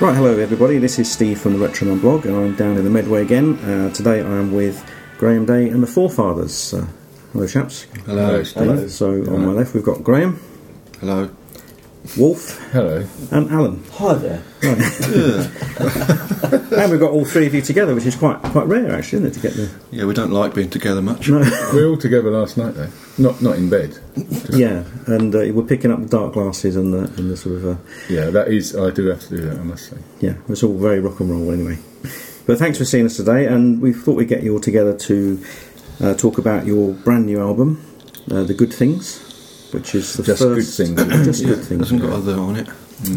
Right, hello everybody. This is Steve from the Retroman blog, and I'm down in the Medway again. Uh, today I am with Graham Day and the Forefathers. Uh, hello, chaps. Hello, Steve. So on my left we've got Graham, Hello. Wolf, Hello. and Alan. Hi there. and we've got all three of you together, which is quite quite rare actually, isn't it, to get the Yeah, we don't like being together much. no. We were all together last night, though. Not not in bed. yeah, and uh, we're picking up the dark glasses and the, and the sort of uh, Yeah, that is. I do have to do that. I must say. yeah, it's all very rock and roll anyway. But thanks for seeing us today, and we thought we'd get you all together to uh, talk about your brand new album, uh, The Good Things, which is the Just first Good Things. just Yeah, good things. Hasn't got other on it.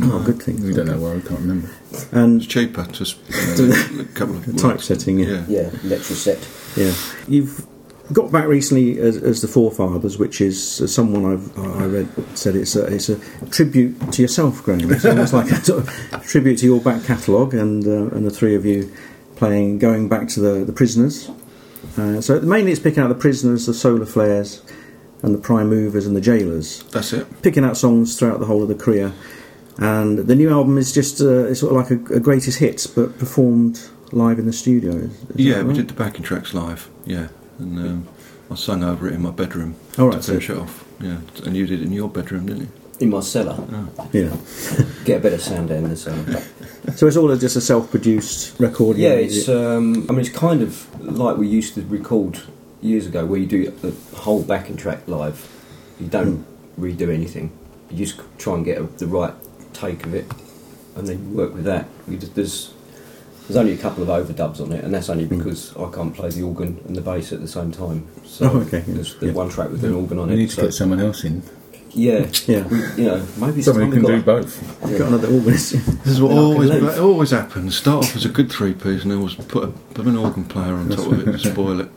Oh, good things. We don't know why. We can't remember. And It's cheaper. Just you know, a couple of the words. typesetting, yeah. Yeah. Yeah, lecture set. Yeah, you've got back recently as, as the Forefathers, which is uh, someone I've I read said it's a it's a tribute to yourself, Graham. It's almost like a sort of tribute to your back catalogue and uh, and the three of you playing, going back to the the prisoners. Uh, so mainly it's picking out the prisoners, the solar flares, and the prime movers and the jailers, That's it. picking out songs throughout the whole of the career. And the new album is just uh, it's sort of like a, a greatest hits, but performed live in the studio. Is, is that Yeah, we did the backing tracks live. Yeah, and um, I sung over it in my bedroom All to right, so- finish it off. Yeah, and you did it in your bedroom, didn't you? In my cellar. Yeah. Get a bit of sound in the cellar. So it's all just a self-produced record. Yeah, it's. Um, I mean, it's kind of like we used to record years ago, where you do the whole backing track live. You don't redo anything. You just try and get a, the right take of it, and then you work with that. You just, there's there's only a couple of overdubs on it, and that's only hmm. because I can't play the organ and the bass at the same time. So Oh, okay, yeah. there's, there's Yeah. one track with an organ on We it. You need to so- get someone else in. Yeah, Yeah. we, you know, maybe it's Someone who can got- do both. You've got another organist. This is what And I can always leave. it always happens. Start off as a good three piece, and then always put, a, put an organ player on top of it and spoil it.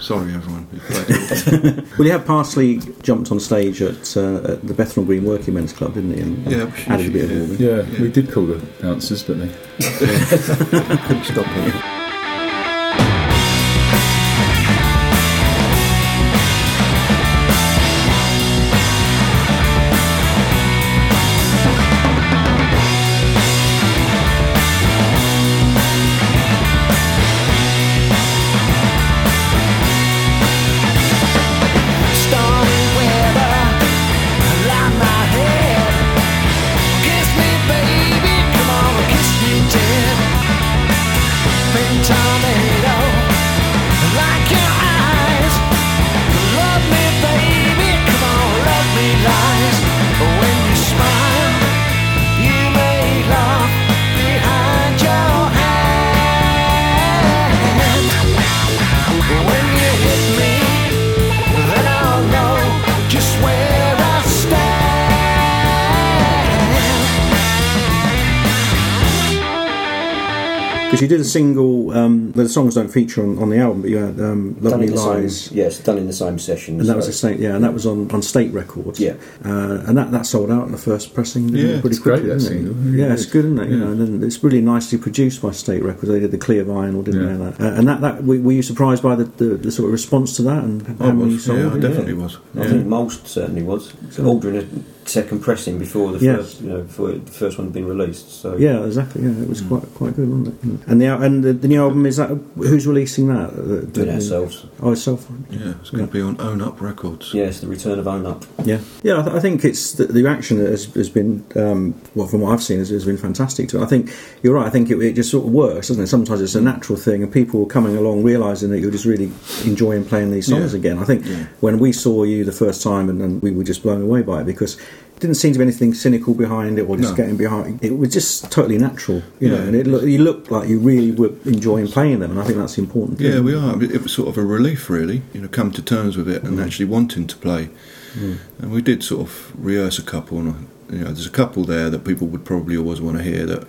Sorry, everyone. who played well, you have partially jumped on stage at, uh, at the Bethnal Green Working Men's Club, didn't you? And Yeah, added a bit of organ. Yeah, we did call the dancers, but they Couldn't stop it. Single, um, the songs don't feature on, on the album, but you had um, Done Lovely in Lies. same, yes, done in the same session. And that was so- a state, yeah, and that was on, on State Records. Yeah. uh, and that, that sold out in the first pressing. Yeah, pretty it's great, quickly, that didn't it? really yeah, it's good, isn't it? You know, and then it's really nicely produced by State Records. They did the clear vinyl, didn't Yeah. they? Uh, and that, that were were you surprised by the, the, the sort of response to that and how I many was. sold? Yeah, I Yeah. definitely was. I think most certainly was. Ordering a second pressing before the Yes. first, you know, before the first one had been released. So Yeah, exactly. Yeah, it was quite quite good, wasn't it? And the and the, the new album is that who's releasing that? Uh, doing the- it ourselves. Oh, itself. Yeah, it's going to be on Own Up Records. Yes, the return of Own Up. Yeah, yeah. I, th- I think it's the, the reaction has, has been um, well from what I've seen has, has been fantastic. To it. I think you're right. I think it, it just sort of works, doesn't it? Sometimes it's a natural thing, and people are coming along realizing that you're just really enjoying playing these songs Yeah. again. I think Yeah. when we saw you the first time, and, and we were just blown away by it because. It Didn't seem to be anything cynical behind it, or just No. getting behind. It was just totally natural, you know. And it look, you looked like you really were enjoying playing them, and I think that's important. Yeah, we are. It was sort of a relief, really. You know, come to terms with it and mm. actually wanting to play. Mm. And we did sort of rehearse a couple, and you know, there's a couple there that people would probably always want to hear that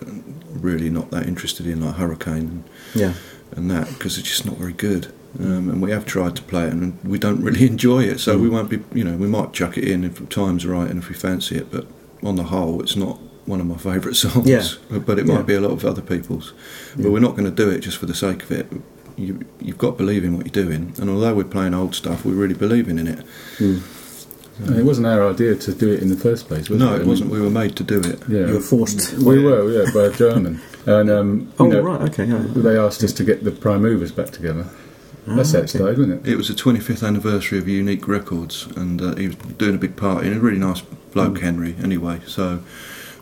really not that interested in, like Hurricane Yeah, and that, because it's just not very good. Um, and we have tried to play it, and we don't really enjoy it. So we won't be, you know, we might chuck it in if the time's right and if we fancy it. But on the whole, it's not one of my favourite songs. Yeah. But it Yeah. might be a lot of other people's. Yeah. But we're not going to do it just for the sake of it. You, you've got to believe in what you're doing. And although we're playing old stuff, we're really believing in it. Mm. And it wasn't our idea to do it in the first place, was it? No, it wasn't. We were made to do it. Yeah, You were forced. We were, yeah, by a German. And um, Oh, you know, right, okay. Yeah. they asked us to get the prime movers back together. That's how it okay. started, wasn't it? It was the 25th anniversary of Unique Records, and uh, he was doing a big party. And a really nice bloke, Henry. Anyway, so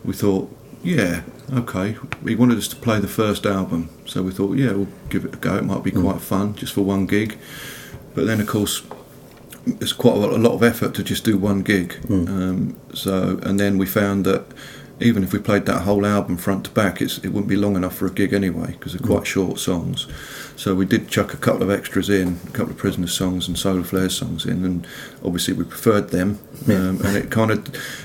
we thought, yeah, okay. He wanted us to play the first album, so we thought, yeah, we'll give it a go. It might be quite fun, just for one gig. But then, of course, it's quite a lot, a lot of effort to just do one gig. Um, so, and then we found that even if we played that whole album front to back, it's, it wouldn't be long enough for a gig anyway because they're quite short songs. So we did chuck a couple of extras in, a couple of Prisoner songs and Solar Flares songs in, and obviously we preferred them. Um, and it kind of,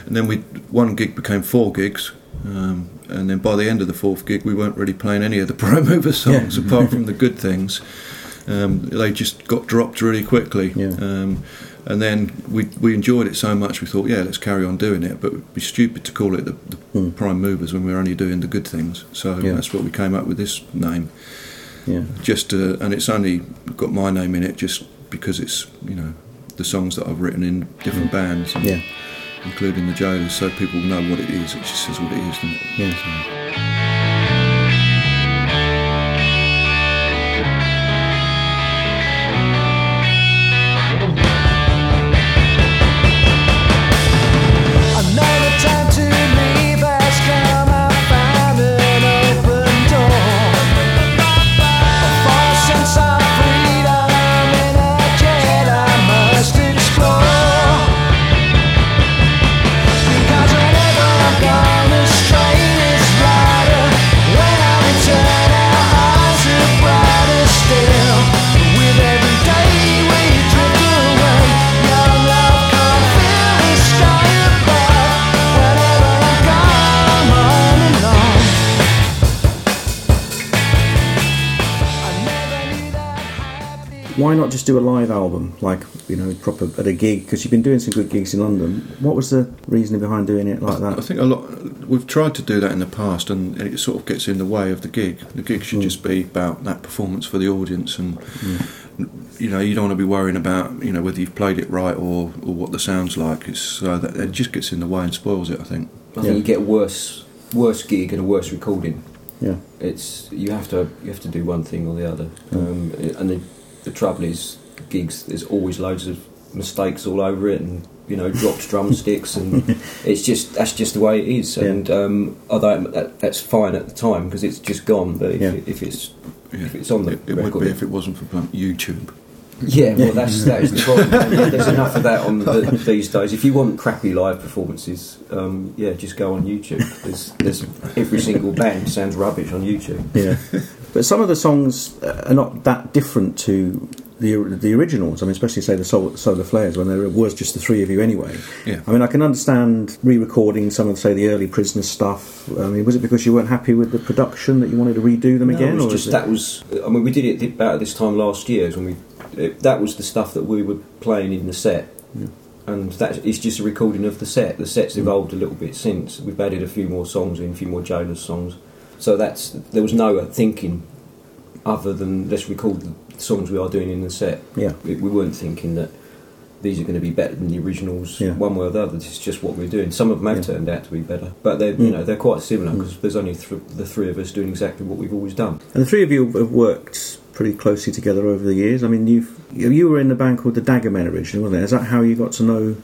and then we one gig became four gigs. Um, and then by the end of the fourth gig, we weren't really playing any of the Prime Mover songs apart from the good things. Um, they just got dropped really quickly. Yeah. Um, and then we we enjoyed it so much, we thought, yeah, let's carry on doing it. But it'd be stupid to call it the, the Prime Movers when we were only doing the good things. So. Yeah. that's what we came up with this name. Yeah. Just uh, and it's only got my name in it just because it's you know the songs that I've written in different bands, and Yeah. including the Jailers, so people know what it is. It just says what it is, doesn't it? Not just do a live album, like you know, proper at a gig? Because you've been doing some good gigs in London. What was the reasoning behind doing it like that? I think a lot. We've tried to do that in the past, and it sort of gets in the way of the gig. The gig should just be about that performance for the audience, and you know, you don't want to be worrying about you know whether you've played it right or, or what the sounds like. It's so that it just gets in the way and spoils it. I think. I Yeah. think you get a worse worse gig and a worse recording. Yeah. It's you have to you have to do one thing or the other. Um, and the, the trouble is gigs. There's always loads of mistakes all over it, and you know dropped drumsticks, and it's just that's just the way it is. Yeah. And um, although that, that's fine at the time because it's just gone, but if, Yeah. if it's Yeah. if it's on the It, it record, would be if it wasn't for YouTube. yeah, well, that's that is the problem. There's enough of that on the, these days. If you want crappy live performances, um, yeah, just go on YouTube. There's, there's every single band sounds rubbish on YouTube. Yeah. but some of the songs uh, are not that different to the the originals. I mean, especially say the Sol- Solar Flares when there was just the three of you anyway. Yeah. I mean, I can understand re-recording some of say the early Prisoner stuff. I mean, was it because you weren't happy with the production that you wanted to redo them No, again, it was just it- that was. I mean, we did it about this time last year when we. It, that was the stuff that we were playing in the set, and that is just a recording of the set. The set's evolved a little bit since. We've added a few more songs in, a few more Jailers songs. So that's there was no thinking other than let's record the songs we are doing in the set. Yeah. We, we weren't thinking that these are going to be better than the originals Yeah. one way or the other. This is just what we're doing. Some of them have Yeah. turned out to be better, but they're you Mm. know they're quite similar because there's only th- the three of us doing exactly what we've always done. And the three of you have worked pretty closely together over the years. I mean, you've you you were in the band called the Daggermen originally, wasn't it? Is that how you got to know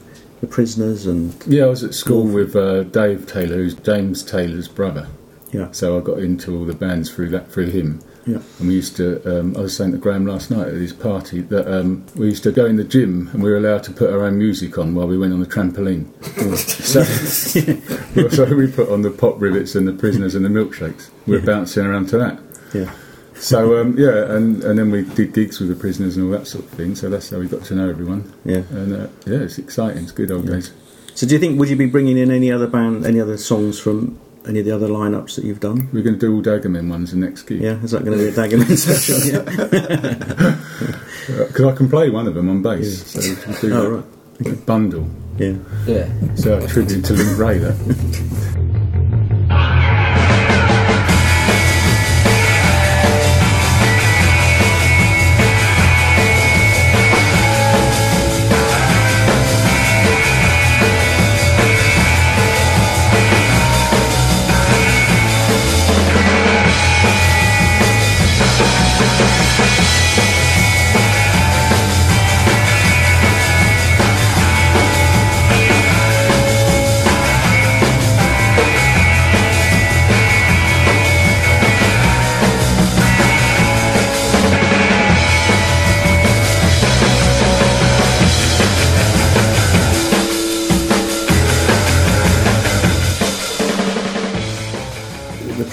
the Prisoners and Yeah, I was at school with uh, Dave Taylor, who's James Taylor's brother. Yeah, So I got into all the bands through that through him. yeah, And we used to. Um, I was saying to Graham last night at his party that um, we used to go in the gym and we were allowed to put our own music on while we went on the trampoline. so, so we put on the pop rivets and the prisoners and the milkshakes. We were bouncing around to that. yeah. So um, yeah, and, and then we did gigs with the prisoners and all that sort of thing. So that's how we got to know everyone. Yeah. And uh, yeah, it's exciting. It's good old days. So, do you think would you be bringing in any other band, any other songs from any of the other lineups that you've done? We're going to do all Daggermen ones the next gig. Yeah, is that going to be a Daggermen special? Yeah. Uh, because I can play one of them on bass. So we can do Oh, that. right. Bundle. Yeah. Yeah. So a tribute to Lou Ray that.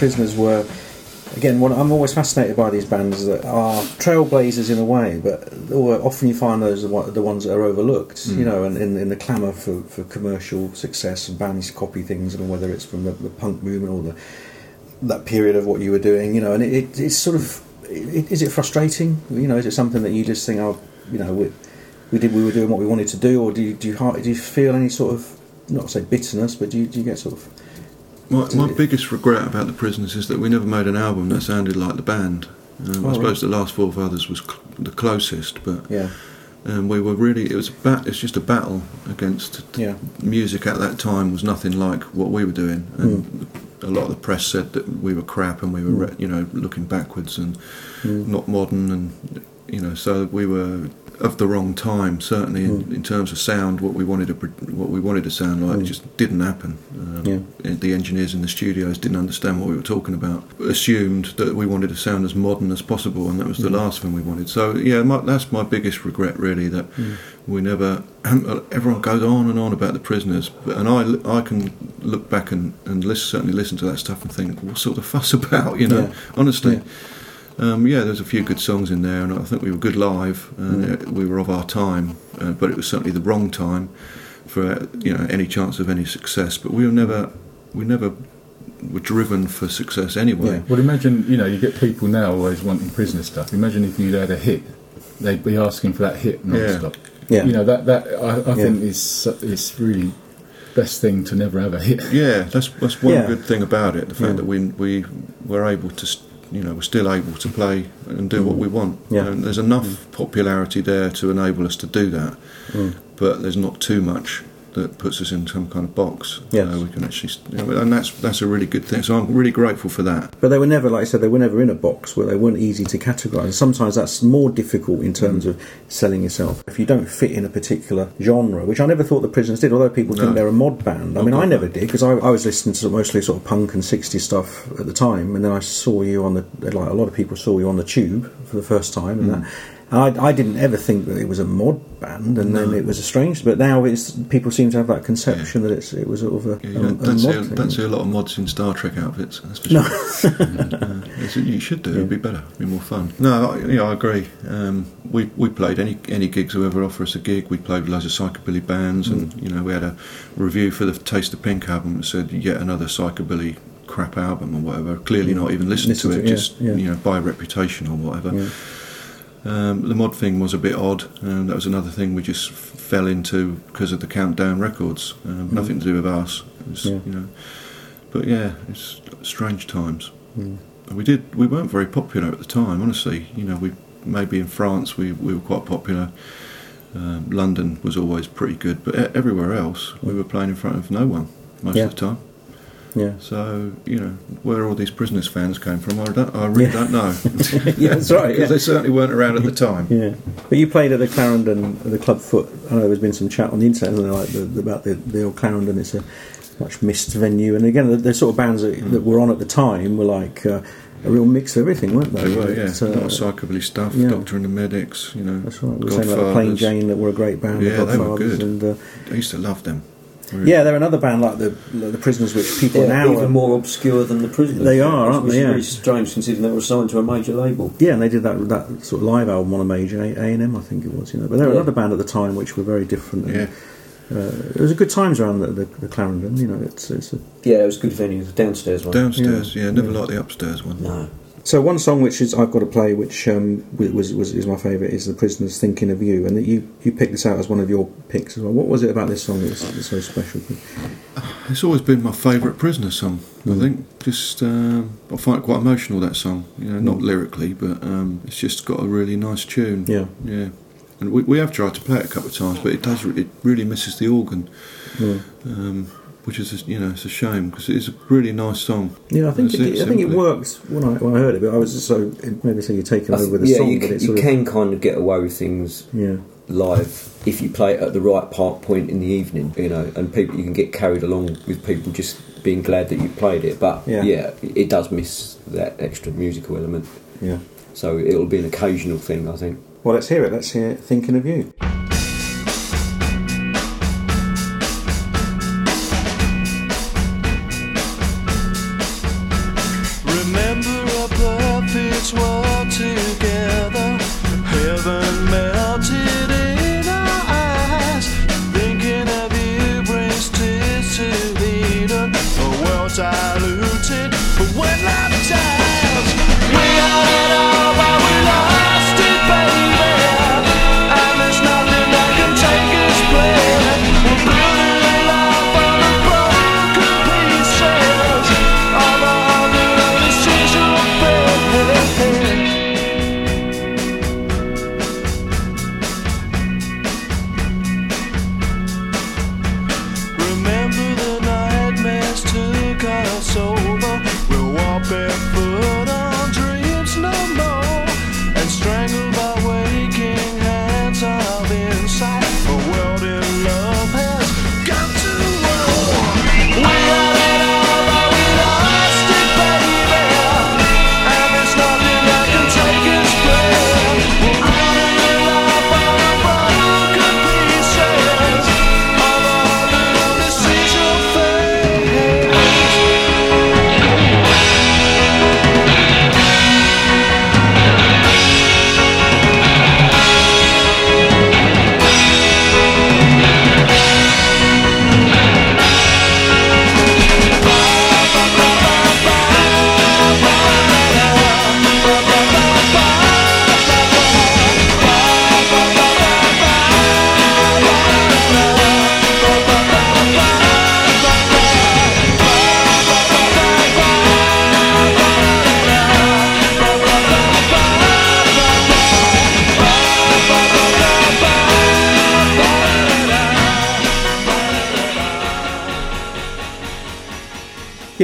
Prisoners were. Again, one, I'm always fascinated by these bands that are trailblazers in a way, but often you find those are the ones that are overlooked. You hmm. know, and in, in the clamour for, for commercial success and bands copy things, and whether it's from the, the punk movement or the that period of what you were doing, you know, and it, it, it's sort of, it, is it frustrating? You know, is it something that you just think, oh, you know, we, we did, we were doing what we wanted to do, or do you, do you, do you feel any sort of, not to say bitterness, but do you, do you get sort of, My, my biggest regret about the Prisoners is that we never made an album that sounded like the band. Um, Oh, I suppose the last Four Fathers was cl- the closest, but yeah, um, we were really it was a bat, it's just a battle against yeah, music at that time was nothing like what we were doing, and a lot of the press said that we were crap and we were re- you know looking backwards and not modern, and you know so we were of the wrong time certainly in, hmm. in terms of sound what we wanted to what we wanted to sound like hmm. just didn't happen. Um, Yeah. the engineers in the studios didn't understand what we were talking about assumed that we wanted to sound as modern as possible and that was the hmm. last thing we wanted. So yeah my, that's my biggest regret really that we never everyone goes on and on about the prisoners but, and I, I can look back and, and listen, certainly listen to that stuff and think what sort of fuss about? You know Yeah. honestly. Yeah. Um, yeah, there's a few good songs in there, and I think we were good live. And Mm. uh, we were of our time, uh, but it was certainly the wrong time for uh, you know any chance of any success. But we were never, we never were driven for success anyway. Yeah. Well, imagine you know you get people now always wanting prisoner stuff. Imagine if you'd had a hit, they'd be asking for that hit non-stop. Yeah. You know that that I, I Yeah. think is is really best thing to never have a hit. Yeah, that's that's one Yeah. good thing about it. The fact Yeah. that we we were able to, s- you know, we're still able to play and do what we want. Mm. Yeah. Mm. And there's enough popularity there to enable us to do that, but there's not too much that puts us in some kind of box. Yes. So we can actually, you know, and that's that's a really good thing. So I'm really grateful for that. But they were never, like I said, they were never in a box where they weren't easy to categorise. Sometimes that's more difficult in terms of selling yourself. If you don't fit in a particular genre, which I never thought the Prisoners did, although people think they're a mod band. I mean, I never did because I, I was listening to mostly sort of punk and 60s stuff at the time, and then I saw you on the, like a lot of people saw you on the tube for the first time, and hmm. that. And I, I didn't ever think that it was a mod band, and then it was a strange. But now it's people seem to have that conception that it's it was sort of a, Yeah, a, you a don't, don't, see, mod a, don't see a lot of mods in Star Trek outfits. That's for sure. Uh, you should do. It'd be better. It'd be more fun. No, I, yeah, I agree. Um, we we played any any gigs whoever offer us a gig. We played with loads of psychobilly bands, and Mm. you know we had a review for the Taste of Pink album that said yet another psychobilly crap album or whatever. Clearly not even listened Listen to to it, it, yeah, just yeah. you know by reputation or whatever. Um, the mod thing was a bit odd, and that was another thing we just f- fell into because of the Countdown Records. Um, Nothing to do with us, was, Mm. Yeah. you know. But yeah, it's strange times. Mm. We did. We weren't very popular at the time, honestly. You know, we maybe in France we, we were quite popular. Um, London was always pretty good, but e- everywhere else we were playing in front of no one most Yeah. of the time. Yeah. So you know where all these prisoners fans came from, I don't. I really Yeah. don't know. yeah, that's right. Because Yeah. they certainly weren't around at the time. Yeah, but you played at the Clarendon, the Club Foot. I know there's been some chat on the internet there, like the, about the, the old Clarendon. It's a much missed venue, and again, the, the sort of bands that, that were on at the time were like uh, a real mix of everything, weren't they? They were, yeah. It's, uh, a lot of psychobilly stuff, yeah. Doctor and the Medics, you know. that's right. We were saying about Plain Jane that were a great band. Yeah, the they were good. And, uh, I used to love them. Really. yeah, they're another band like the the Prisoners, which people They're now even more obscure than the prisoners. They are, aren't was they? Yeah. really strange considering they were signed to a major label. Yeah, and they did that that sort of live album on a major A and M, I think it was. You know, but they were Yeah. another band at the time which were very different. And, Yeah. uh, it was a good times around the, the, the Clarendon. You know, it's it's a, Yeah, it was a good venue. The downstairs one. Downstairs, yeah, never Yeah. liked the upstairs one. No. So one song which is I've got to play, which um, was, was is my favourite, is "The Prisoners Thinking of You," and that you you picked this out as one of your picks as well. What was it about this song that's, that's so special? It's always been my favourite prisoner song. I Mm. think just um, I find it quite emotional that song. You know, not Mm. lyrically, but um, it's just got a really nice tune. Yeah, yeah. And we, we have tried to play it a couple of times, but it does it really misses the organ, yeah, um, which is a, you know it's a shame because it is a really nice song. yeah. I think it, it, I think it works when I when I heard it, but I was just so maybe so you're taken over with the yeah, song, you, but c- you sort of can kind of get away with things yeah, live if you play it at the right part point in the evening, you know, and people you can get carried along with people just being glad that you played it. But Yeah. yeah, it does miss that extra musical element. yeah. So it'll be an occasional thing, I think. Well, let's hear it. Let's hear "Thinking of You."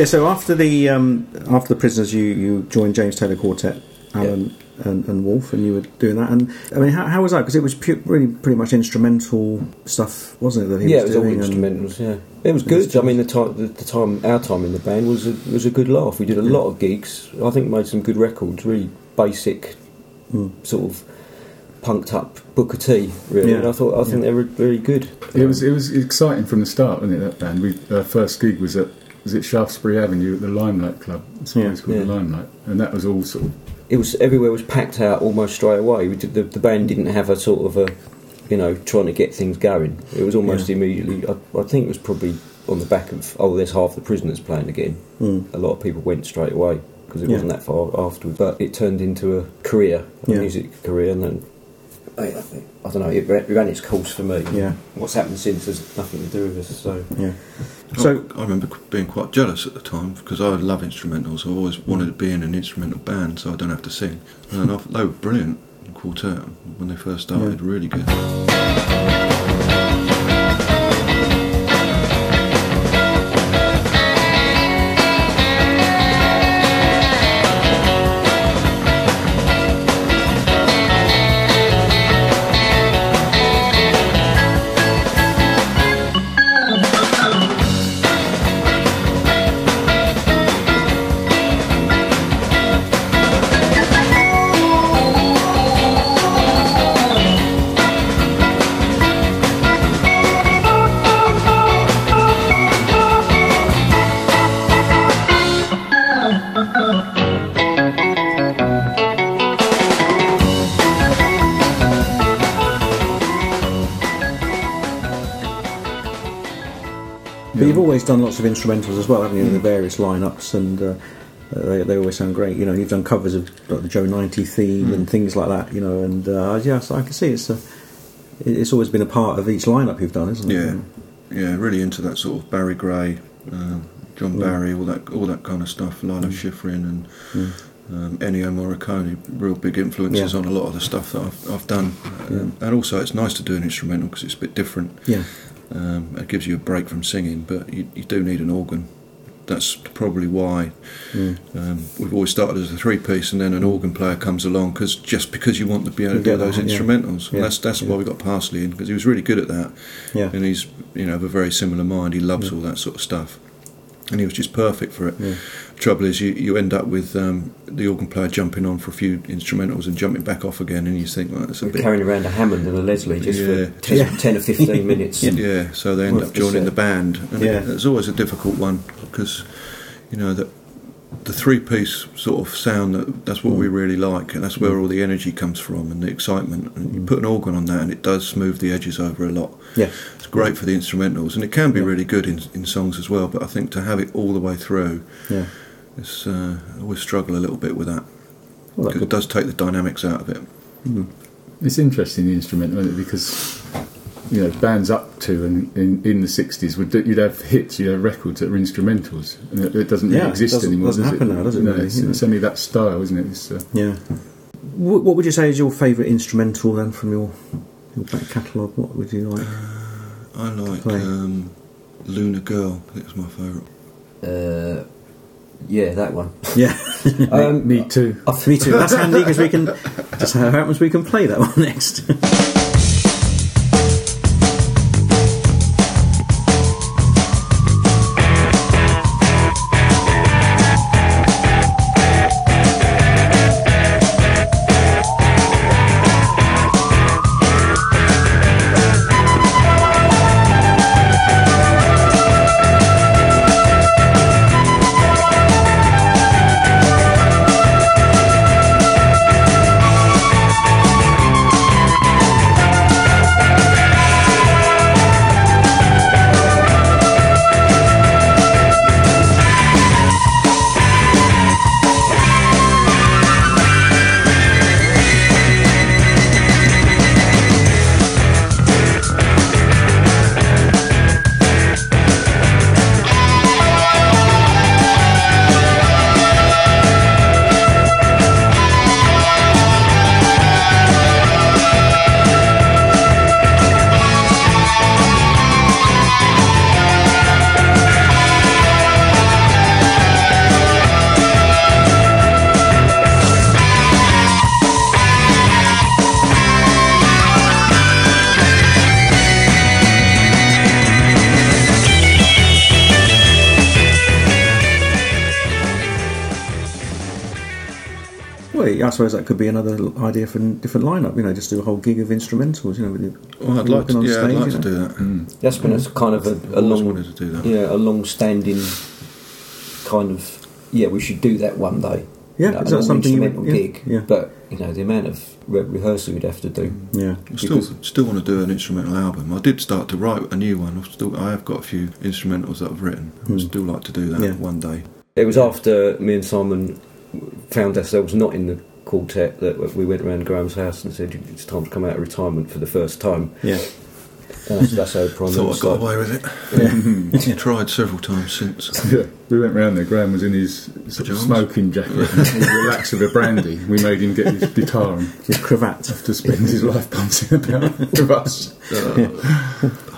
So after the um, after the prisoners, you, you joined James Taylor Quartet, Alan and, and Wolf, and you were doing that. And I mean, how, how was that? Because it was pu- really pretty much instrumental stuff, wasn't it? That he yeah, it was was all doing? and- instrumentals. Yeah, it was good. I mean, the time, the, the time, our time in the band was a, was a good laugh. We did a lot of gigs. I think made some good records. Really basic, Mm. sort of punked up Booker T. Really, Yeah. and I thought I think they were very good. It was it was exciting from the start, wasn't it? That band. We our first gig was at was it Shaftesbury Avenue at the Limelight Club. It's Yeah. called the Limelight, and that was all sort of it was everywhere was packed out almost straight away. We did, the, the band didn't have a sort of a, you know, trying to get things going. It was almost immediately. I, I think it was probably on the back of oh, there's half the prisoners playing again. Mm. A lot of people went straight away because it Yeah. wasn't that far afterwards. But it turned into a career, a Yeah. music career, and then I, I, don't know. It ran, its course for me. Yeah. What's happened since has nothing to do with us. So Yeah. So So I remember being quite jealous at the time because I love instrumentals. I always wanted to be in an instrumental band so I don't have to sing. And I, they were brilliant quartet when they first started. Really good. Done lots of instrumentals as well, haven't you? In the various lineups, and uh, uh, they, they always sound great. You know, you've done covers of like the Joe ninety theme and things like that. You know, and uh, yeah, so I can see it's a, it's always been a part of each lineup you've done, isn't it? Yeah, yeah, really into that sort of Barry Gray, um, John Barry, all that, all that kind of stuff. Lalo Schifrin and um, Ennio Morricone, real big influences Yeah. on a lot of the stuff that I've, I've done. Um, And also, it's nice to do an instrumental because it's a bit different. yeah, Um, it gives you a break from singing, but you, you do need an organ. That's probably why Mm. um, we've always started as a three-piece, and then an organ player comes along because just because you want to be able to do those that, instrumentals, Yeah, that's that's yeah. why we got Parsley in because he was really good at that, yeah, and he's you know of a very similar mind. He loves all that sort of stuff, and he was just perfect for it. yeah. Trouble is, you, you end up with um, the organ player jumping on for a few instrumentals and jumping back off again, and you think, well, that's a bit carrying around a Hammond and a Leslie just Yeah. for 10, Yeah. 10 or fifteen minutes. Yeah, so they end up joining the band, and Yeah. it- it's always a difficult one because you know that the three-piece sort of sound that that's what we really like, and that's where all the energy comes from and the excitement. And you put an organ on that, and it does smooth the edges over a lot. Yeah. It's great for the instrumentals, and it can be Yeah. really good in, in songs as well. But I think to have it all the way through, yeah. it's uh, I always struggle a little bit with that Well, because it does take the dynamics out of it. It's interesting the instrumental isn't it? because you know bands up to and in, in the sixties would do, you'd have hits, you'd have records that were instrumentals, and it, it doesn't Yeah, really it exist doesn't- anymore. doesn't does happen it? now, does it, No, really, it's, you it's only that style, isn't it? It's, uh, yeah. What, what would you say is your favourite instrumental then from your your back catalogue? What would you like? I like um, Luna Girl. I think it's my favourite. Uh, yeah, that one. Yeah, Um, Me too. me too. That's handy because we can. Just how it happens, we can play that one next. Suppose that could be another idea for a different lineup. You know, just do a whole gig of instrumentals. You know, with you Well, I'd like to. on Yeah, I'd like you to do that. That's been a kind of a, a long, wanted to do that. yeah, a long-standing kind of. Yeah, we should do that one day. Yeah, You know, is an that all something you would- instrumental yeah, gig? yeah. But you know, the amount of re- rehearsal you'd have to do. Yeah, I still, still want to do an instrumental album. I did start to write a new one. I've still, I have got a few instrumentals that I've written. I'd still like to do that Hmm. Yeah. one day. It was after me and Simon found ourselves not in the quartet that we went around Graham's house and said it's time to come out of retirement for the first time. yeah. That's, that's how Prime Thought I got away with it. Yeah, he's tried several times since. Yeah, we went round there. Graham was in his Pyjamas? smoking jacket, and he relaxed with a brandy. We made him get his guitar and His cravat. to spend his life bouncing about with us. Bastards.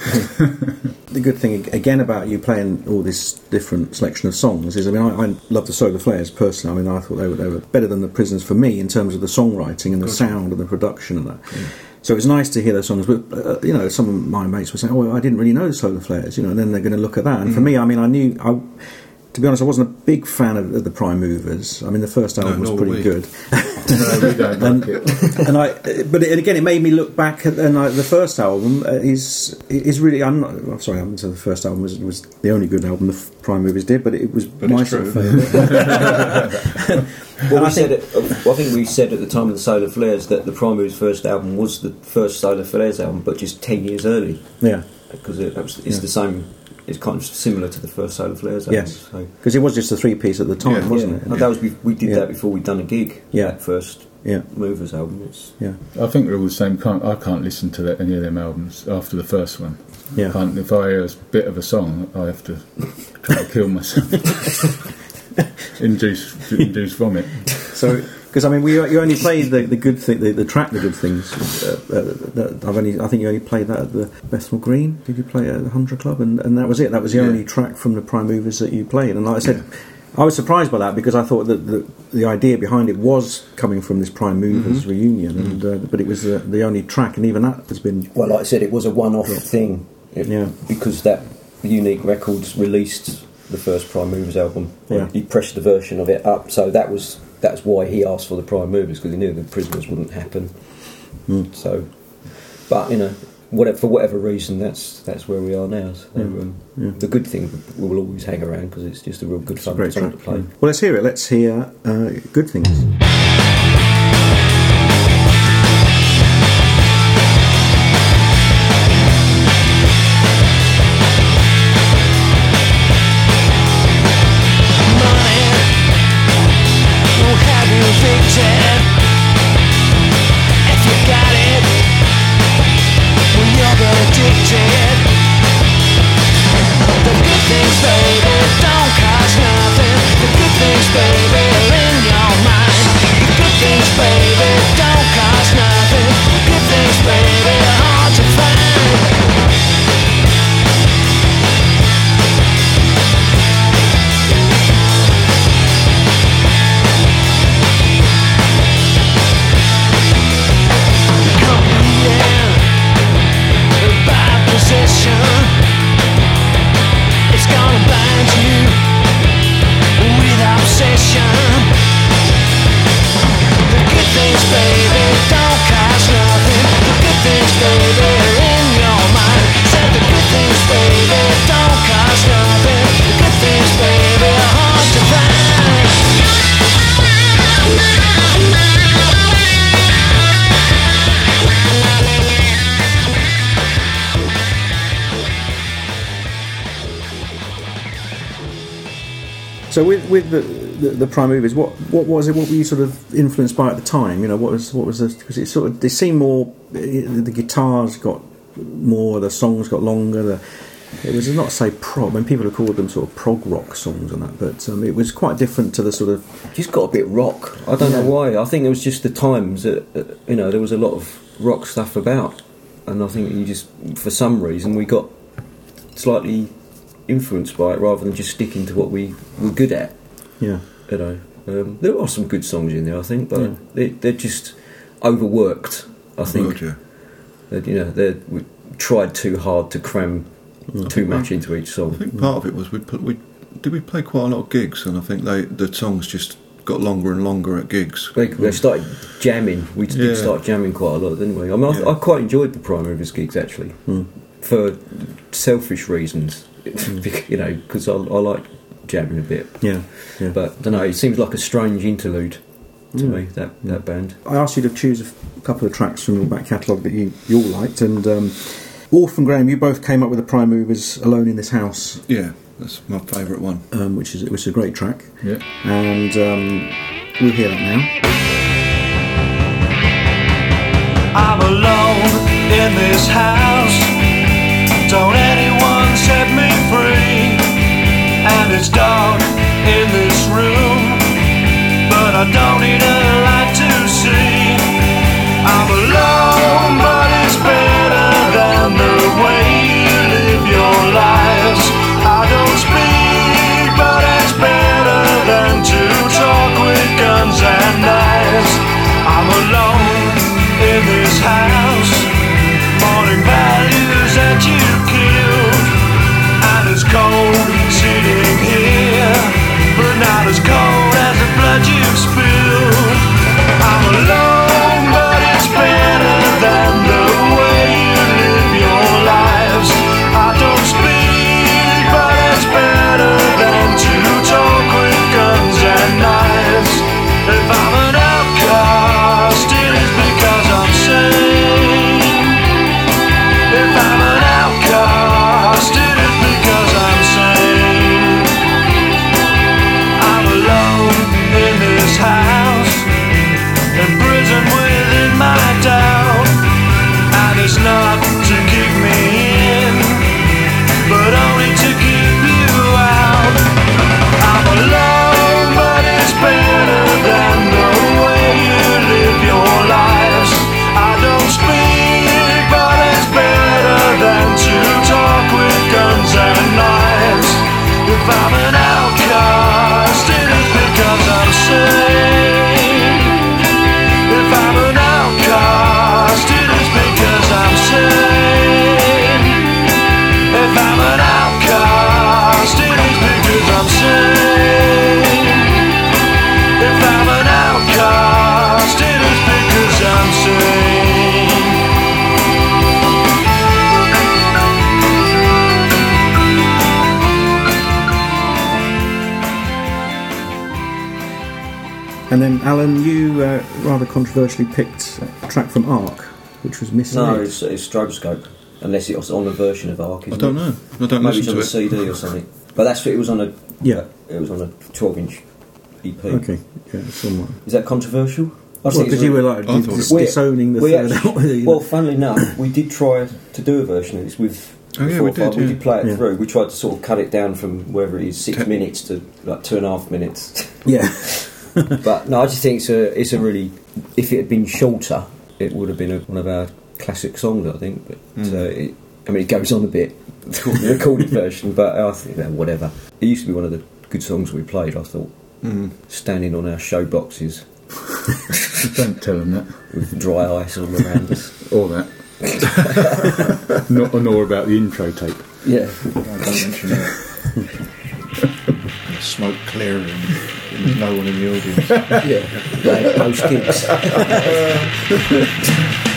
The good thing again about you playing all this different selection of songs is, I mean, I, I love the Solar Flares personally. I mean, I thought they were, they were better than the Prisoners for me in terms of the songwriting and the sound and the production and that. So it was nice to hear those songs. But uh, you know, some of my mates were saying, "Oh, I didn't really know the Solar Flares," you know, and then they're going to look at that. And for me, I mean, I knew. I, to be honest, I wasn't a big fan of, of the Prime Movers. I mean, the first album was pretty we. good. No, we don't like it. and I, but it, again, it made me look back at and I, the first album uh, is is really. I'm not. I'm sorry, I haven't the first album was was the only good album the Prime Movers did, but it was my it's sort of true. favourite. Well, we I said it, I think we said at the time of the Solar Flares that the Prime Movers' first album was the first Solar Flares album, but just 10 years early. yeah, Because it, it it's Yeah. the same, it's kind of similar to the first Solar Flares album. Yes. So, because it was just a three piece at the time, Yeah. wasn't yeah. it? And that was, be- we did Yeah. that before we'd done a gig. Yeah. That first Yeah, Movers album. It's, yeah, I think they're all the same. Can't, I can't listen to that, any of them albums after the first one. yeah. Can't, if I hear a bit of a song, I have to try to kill myself. induce, induce vomit. So, because I mean, we you only played the, the good thing, the, the track, the good things. Uh, uh, I've only, I think you only played that at the Bethnal Green. Did you play at the Hundred Club? And, and that was it. That was the Yeah. only track from the Prime Movers that you played. And like I said, I was surprised by that because I thought that the, the idea behind it was coming from this Prime Movers reunion, and uh, but it was the, the only track, and even that has been well, like I said, it was a one off thing. It- Yeah. Because that Unique Records released the first Prime Movers album. Yeah. He pressed the version of it up, so that was that's why he asked for the Prime Movers because he knew the Prisoners wouldn't happen. Hmm. So, but you know, whatever for whatever reason, that's that's where we are now. So, um, Yeah. The good thing we will always hang around because it's just a real good it's fun song to play. Well, let's hear it. Let's hear uh, good things. So with with the, the, the prime movers, what what was it? What were you sort of influenced by at the time? You know, what was what was the because it sort of they seem more the guitars got more, the songs got longer. The, it was not to say prog. I mean, people have called them sort of prog rock songs and that, but um, it was quite different to the sort of just got a bit rock. I don't know why. I think it was just the times that uh, you know there was a lot of rock stuff about, and I think you just for some reason we got slightly influenced by it rather than just sticking to what we were good at. yeah You know, um, there are some good songs in there, I think, but Yeah. they, they're just overworked. I think Roger. that you know they we tried too hard to cram too much into each song. I song. think part of it was we put we did we play quite a lot of gigs, and I think they the songs just got longer and longer at gigs. They, they started jamming. We did Yeah. start jamming quite a lot, didn't we? I mean, I, Yeah. I quite enjoyed the Prime Movers gigs actually, for selfish reasons. You know, because I, I like jamming a bit. Yeah, yeah. But I don't know. It seems like a strange interlude to me. That that band. I asked you to choose a couple of tracks from your back catalogue that you, you all liked, and um, Wolf and Graham, you both came up with the Prime Movers "Alone in This House," Yeah, that's my favourite one. um, which is which is a great track, Yeah. and um, we'll hear that now. I'm alone in this house. Don't And it's dark in this room, but I don't need a light to see. I'm alone, but it's better than the way you live your lives. I don't speak, but it's better than to talk with guns and knives. I'm alone in this house, not as cold as the blood you've spilled. I'm alone, And then, Alan, you uh, rather controversially picked a track from Ark, which was Misled. No, it's, it's Stroboscope, unless it was on a version of Ark. I Isn't don't it? know. I don't Maybe it's listen on to a it. CD or something. But that's it was on a Yeah. It was on a 12 inch EP. Okay, yeah, somewhat. Is that controversial? I Well, think because you were like I thought dis- it- We- disowning the we third actually- album. you know. Well, funnily enough, we did try to do a version of this with. Oh, yeah, Four we or Five. did, We did play it Yeah. through. We tried to sort of cut it down from wherever it is six Ten- minutes to like two and a half minutes. yeah, but no, I just think it's a it's a really. If it had been shorter, it would have been a, one of our classic songs. I think, but Mm. uh, it, I mean, it goes on a bit. the recorded version, but I think that whatever. It used to be one of the good songs we played. I thought, Mm. standing on our show boxes Don't tell them that. with dry ice all around us. Or that. Not nor about the intro tape. Yeah, No, don't mention that. Smoke clearing. There's no one in the audience. yeah. Had most gigs.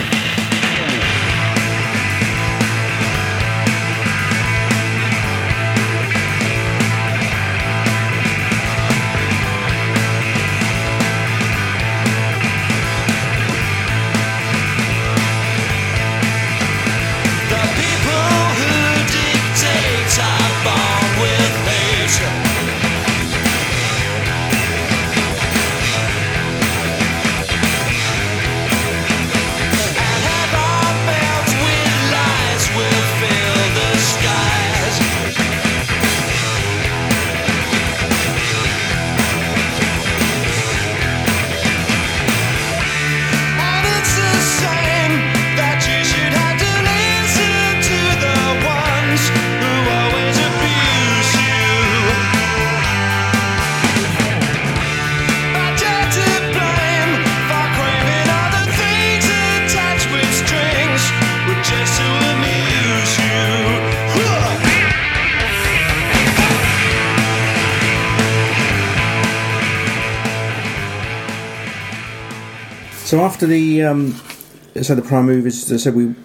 after the um, so the prime movers, as I said we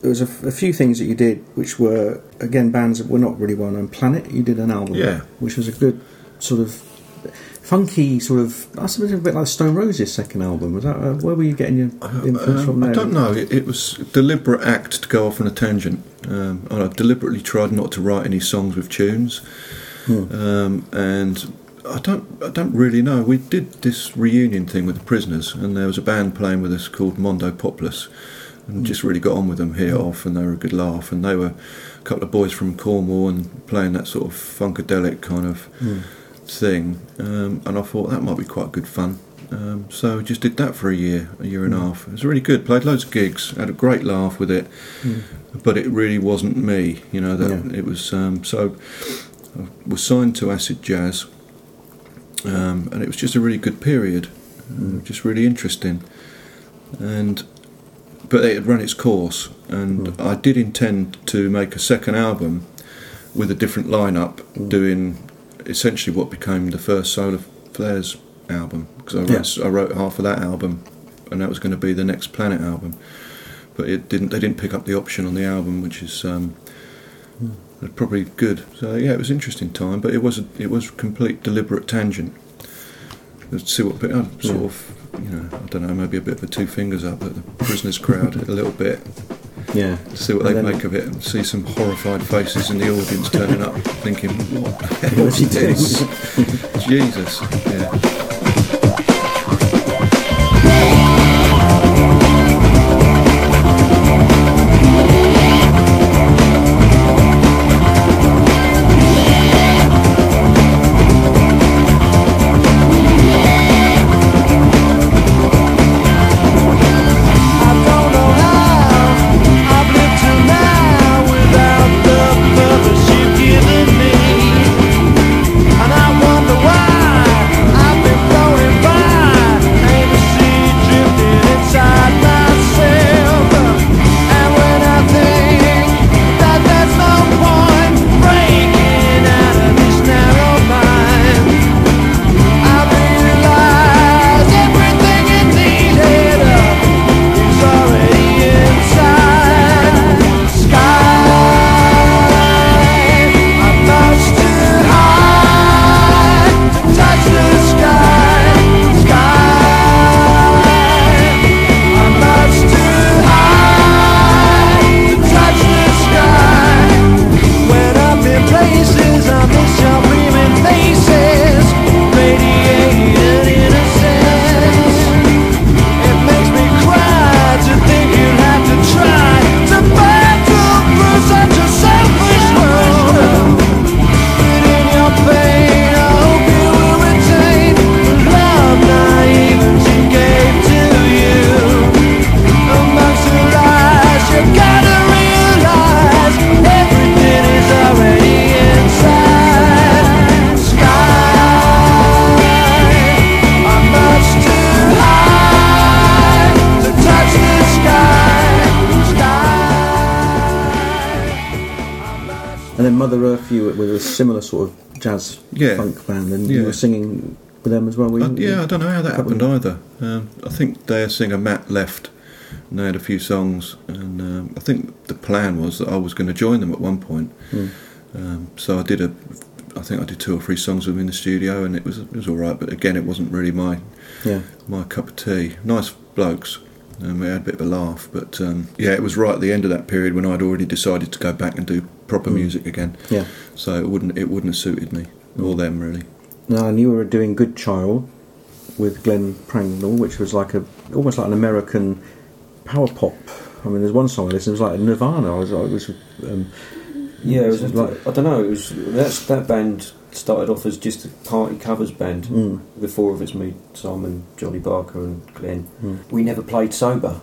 there was a few things that you did which were again bands that were not really well known. Planet, you did an album, Yeah. which was a good sort of funky sort of. I suppose a bit like Stone Roses' second album. Was that uh, where were you getting your influence Um, from there? I don't know. It, it was a deliberate act to go off on a tangent. Um, and I deliberately tried not to write any songs with tunes. Um, and I don't, I don't really know. We did this reunion thing with the Prisoners, and there was a band playing with us called Mondo Populus, and just really got on with them, here it off, and they were a good laugh. And they were a couple of boys from Cornwall and playing that sort of funkadelic kind of thing. Um, and I thought that might be quite good fun. Um, so just did that for a year, a year and a half. It was really good. Played loads of gigs, had a great laugh with it, but it really wasn't me. You know that Yeah. it was. Um, so I was signed to Acid Jazz, um, and it was just a really good period, uh, just really interesting. And but it had run its course, and I did intend to make a second album with a different lineup, doing essentially what became the first Solar Flares album because I wrote, I wrote half of that album, and that was going to be the next Planet album. But it didn't. They didn't pick up the option on the album, which is um, probably good. So yeah, it was an interesting time, but it was a, it was a complete deliberate tangent. Let's see what uh, sort of you know I don't know maybe a bit of a two fingers up at the prisoners crowd a little bit. Yeah. See what they And then- make of it, and see some horrified faces in the audience turning up, thinking, "What the hell he this? Jesus!" Yeah. And then Mother Earth, you were with a similar sort of jazz Yeah. funk band, and Yeah. you were singing with them as well. Were you? Uh, yeah, I don't know how that happened either. Um, I think their singer Matt left, and they had a few songs, and um, I think the plan was that I was going to join them at one point. Hmm. Um, so I did a, I think I did two or three songs with them in the studio, and it was it was all right. But again, it wasn't really my Yeah. my cup of tea. Nice blokes. Um, we had a bit of a laugh, but um, yeah, it was right at the end of that period when I'd already decided to go back and do proper Hmm. music again. Yeah. So it wouldn't it wouldn't have suited me or them really. No, and you were doing Good Child with Glenn Prangnall, which was like a almost like an American power pop. I mean, there's one song I listened. It was like Nirvana. I was, it was um, Yeah, it was It's like, I don't know. It was that's that band started off as just a party covers band. Mm. The four of us, me, Simon, Johnny Barker, and Glenn. Mm. We never played sober,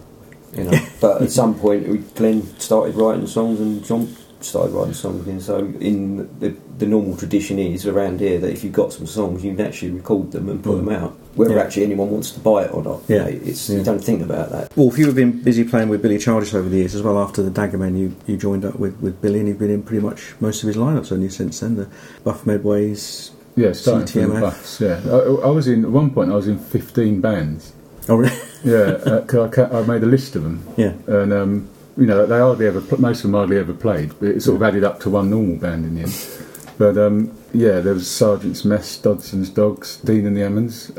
you know. but at some point, we, Glenn started writing songs, and John started writing songs again. So in the the normal tradition is around here that if you've got some songs, you can actually record them and put Mm. them out. Whether Yeah. actually anyone wants to buy it or not, Yeah. mate, it's Yeah. you don't think about that. Wolf, you have been busy playing with Billy Childish over the years as well. After the Daggermen, you, you joined up with, with Billy, and you've been in pretty much most of his lineups only since then. The Buff Medways. Yeah, starting from the buffs. Yeah, I, I was in at one point. I was in fifteen bands. Oh, really? Yeah, uh, 'cause I, I made a list of them, Yeah. and um, you know they hardly ever, most of them hardly ever played, but it sort of added up to one normal band in the end. But um, yeah, there was Sergeant's Mess, Dodson's Dogs, Dean and the Emmons.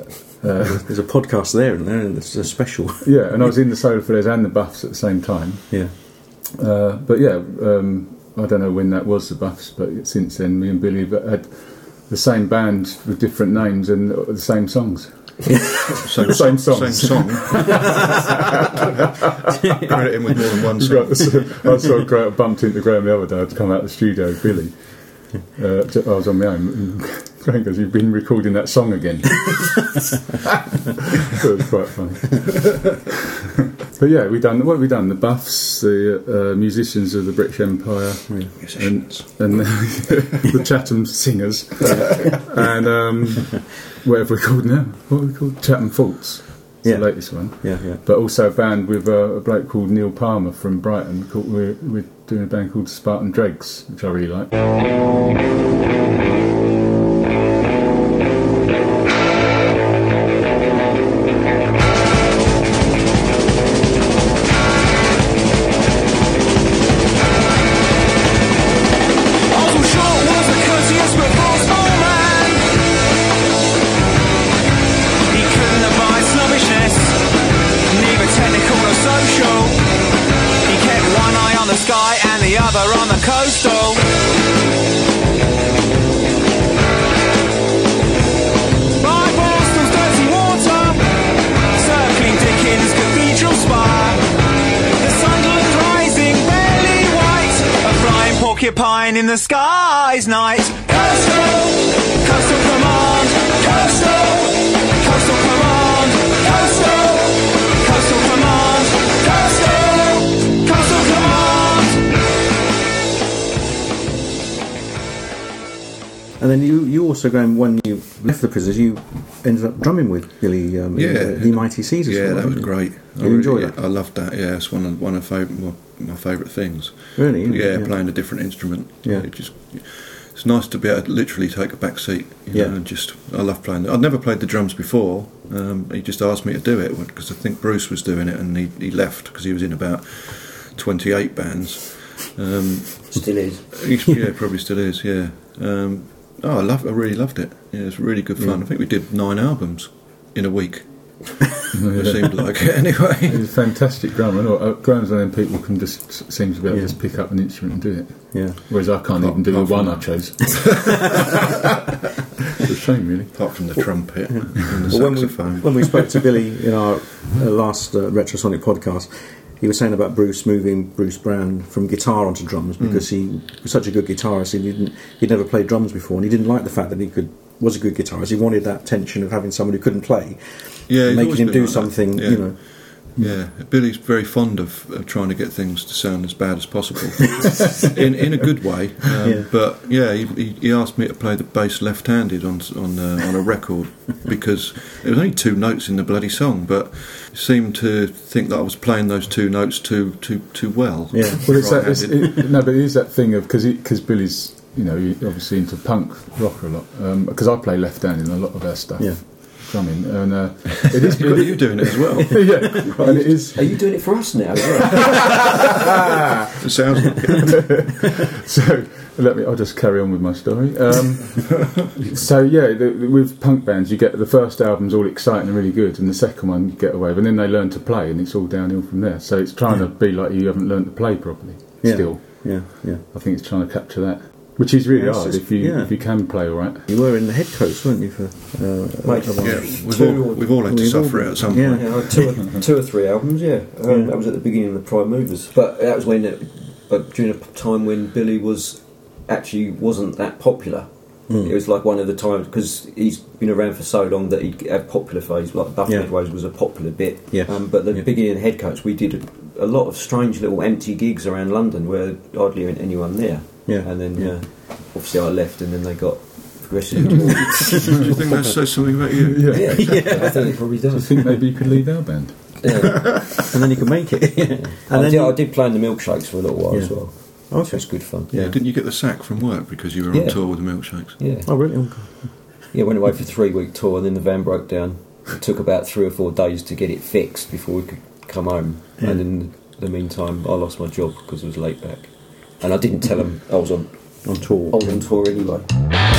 Uh, There's a podcast there, and there, and it's a special. yeah, and I was in the Solar Flares and the Buffs at the same time. Yeah. Uh, but yeah, um, I don't know when that was the Buffs, but since then, me and Billy have had the same band with different names and the same songs. Same, Same Same songs. song. Credit him with more than one song. I saw Gra- bumped into Graham the other day. I'd come out of the studio with Billy. Uh, j- I was on my own. Graham goes, "You've been recording that song again." so it was quite funny. but yeah, we done what have we done? The Buffs, the uh, musicians of the British Empire, and, and the Chatham Singers, and um, whatever we're called now. What are we called? Chatham Faults. It's Yeah. the latest one Yeah, yeah. but also a band with uh, a bloke called Neil Palmer from Brighton. Called, we're, we're doing a band called Spartan Dregs, which I really like. Sky's night. Coastal, coastal command, coastal, coastal command, coastal, coastal command, coastal, coastal command. And then you, you also, Graham, when you left the prisoners, you ended up drumming with Billy um, in Yeah. the, the Mighty Caesars. Yeah, one, that was you? great. You enjoyed yeah, it? I loved that. Yeah, it's one of one of favourite, my, my favourite things. Really? isn't? Yeah, playing a different instrument. Yeah. it just it's nice to be able to literally take a back seat. You Yeah. know, and just I love playing. I'd never played the drums before. Um, he just asked me to do it because I think Bruce was doing it, and he, he left because he was in about twenty eight bands. Um, Still is. Yeah, probably still is. Yeah. Um, oh, I love. I really loved it. Yeah, it was really good fun. I think we did nine albums in a week. it seemed like it anyway. He's a fantastic drummer. and all- Uh, Graham's one of them people can just s- seems to be able Yeah. to just pick up an instrument and do it. Yeah. Whereas I can't Apart- even do the apart from one I chose. it's a shame, really. Apart from the trumpet and the Well, when, we, saxophone. when we spoke to Billy in our uh, last uh, Retrosonic podcast, he was saying about Bruce moving Bruce Brand from guitar onto drums Hmm. because he was such a good guitarist. He didn't he'd never played drums before, and he didn't like the fact that he could was a good guitarist. He wanted that tension of having someone who couldn't play, yeah, making him do like something. Yeah. You know, Yeah, Billy's very fond of, of trying to get things to sound as bad as possible, in in a good way. Um, Yeah. But yeah, he, he, he asked me to play the bass left-handed on on uh, on a record because there was only two notes in the bloody song, but he seemed to think that I was playing those two notes too too too well. Yeah. Well, it's that, it's, it, no, but it is that thing of because because Billy's you know he- obviously into punk rock a lot because I play left hand in a lot of our stuff. Yeah. Drumming and uh, it is You've got you doing it as well. yeah, and it is Are you doing it for us now? as well? It sounds like it. so let me. I'll just carry on with my story. Um, so yeah, the, the- with punk bands, you get the first album's all exciting and really good, and the second one you get away, and then they learn to play, and it's all downhill from there. So it's trying to be like you haven't learned to play properly. Yeah. Still, yeah, yeah. I think it's trying to capture that, which is really Yeah, it's hard just- if you yeah. if you can play all right. You were in the Headcoats, weren't you? For uh, Mate, a? Yeah, we've Two all, or- we've all had to suffer it at some yeah. point. Yeah, two, or, two or three albums. Yeah, um, Yeah. that was at the beginning of the Prime Movers. But that was when, it, but during a time when Billy was actually wasn't that popular. Mm. It was like one of the times because he's been around for so long that he'd have popular phase. Like Buff Yeah. Midways was a popular bit. Yeah. Um, but the Yeah. beginning of the Headcoats, we did a, a lot of strange little empty gigs around London where hardly anyone there. Yeah. And then Yeah. uh, obviously I left, and then they got progressively. Do you think that says something about you? Yeah. yeah, I think it probably Do you does. think maybe you could lead our band? Yeah. and then you could make it. and I, then did, you- I did play in the milkshakes for a little while Yeah. as well. Which okay. was good fun. Yeah. Didn't you get the sack from work because you were Yeah. on tour with the milkshakes? Yeah. Oh, really? Oh, Yeah, went away for a three week tour and then the van broke down It took about three or four days to get it fixed before we could come home. And in the meantime, I lost my job because I was late back. And I didn't tell them I was on, on tour. I was on tour anyway.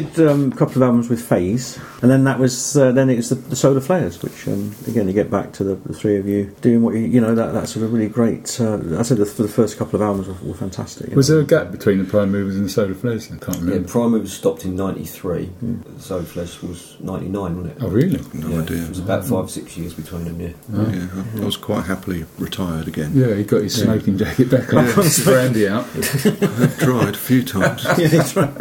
Did um, a couple of albums with Phase, and then that was uh, then it was the, the Solar Flares, which um, again you get back to the, the three of you doing what you you know that that sort of really great. Uh, I said the, the first couple of albums were, were fantastic. Was know. there a gap between the Prime Movers and the Solar Flares? I can't Yeah, remember. Primer was stopped in '93. So Flares was '99, wasn't it? oh, really? No yeah, idea. It was about five, six years between them. Yeah. Yeah, I- I was quite happily retired again. Yeah, he got his smoking jacket back on, brandy out. I've tried a few times. yeah, that's right.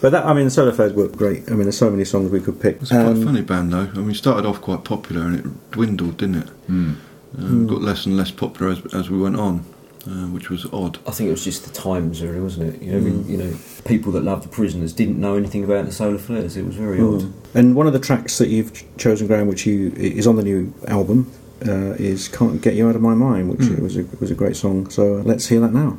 but that I mean, the Solar Flares were great. I mean, there's so many songs we could pick. It's quite Um, a funny band though. I mean, it started off quite popular and it dwindled, didn't it? Um, Got less and less popular as, as we went on, uh, which was odd. I think it was just the times, really, wasn't it? You know, I mean, you know, people that loved the prisoners didn't know anything about the solar flares. It was very odd. And one of the tracks that you've ch- chosen, Graham, which you is on the new album, uh, is "Can't Get You Out of My Mind," which was a, was a great song. So uh, let's hear that now.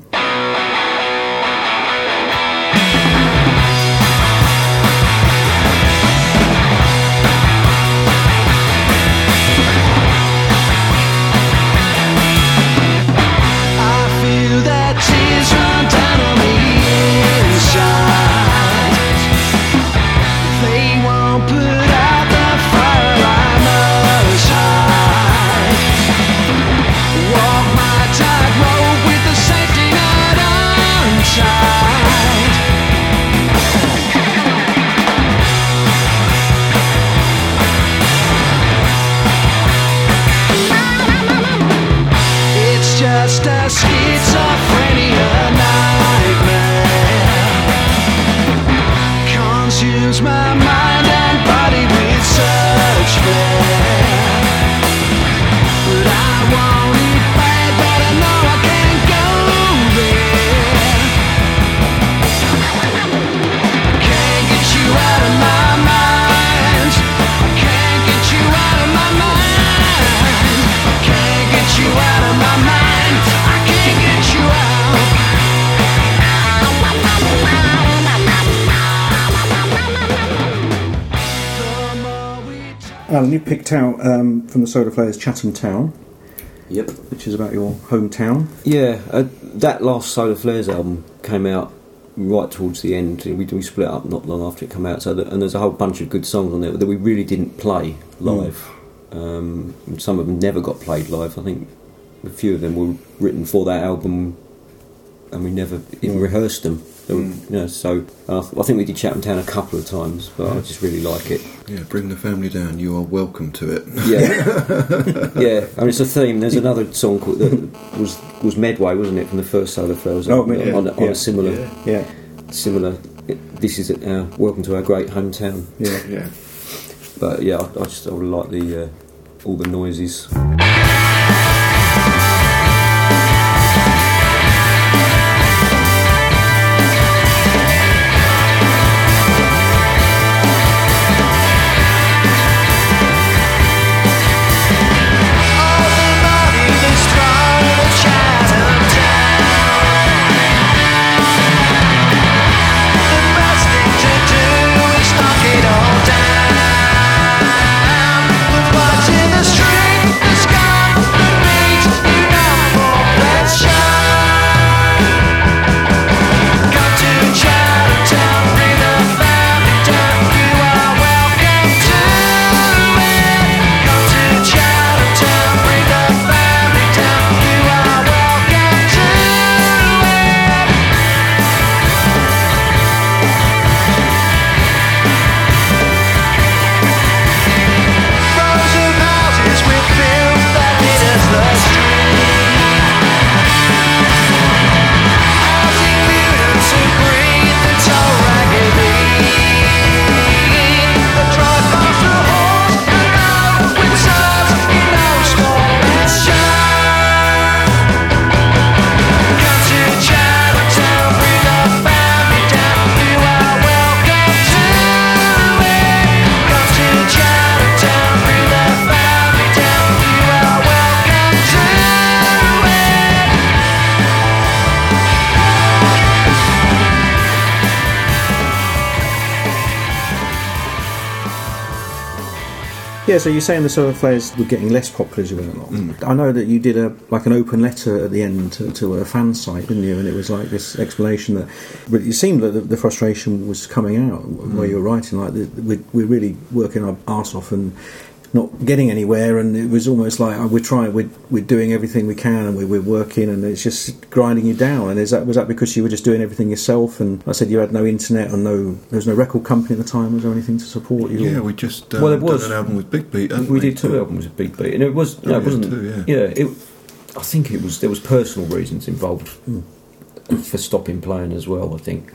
Picked out um, from the Solar Flares Chatham Town, Yep. which is about your hometown. Yeah, uh, that last Solar Flares album came out right towards the end. We, we split up not long after it came out, so that, and there's a whole bunch of good songs on there that we really didn't play live. Um, some of them never got played live. I think a few of them were written for that album, and we never even rehearsed them. They were- you know, so uh, I think we did Chatham Town a couple of times, but I just really like it. Yeah, bring the family down. You are welcome to it. Yeah, yeah. I mean, it's a theme. There's another song called that was was Medway, wasn't it, from the first Solar Flares? Oh, album, yeah, on, a- on yeah, a similar, Yeah, similar. This is uh, welcome to our great hometown. yeah. Yeah. But yeah, I, I just I really like the uh, all the noises. Yeah, so you're saying the solar flares were getting less popular as you went along. I know that you did a like an open letter at the end to, to a fan site, didn't you? And it was like this explanation that but it seemed that the, the frustration was coming out where mm. you were writing like we're, we're really working our arse off and not getting anywhere, and it was almost like oh, we're trying, we're, we're doing everything we can, and we're, we're working, and it's just grinding you down. And is that was that because you were just doing everything yourself? And I said you had no internet and no there was no record company at the time. Was there anything to support you? Yeah, we just um, Well, it was- an album with Big Beat. hadn't we did two albums with Big Beat, and it was no, Oh, it yeah, wasn't. two, yeah. it, I think it was there was personal reasons involved Hmm. for stopping playing as well. I think,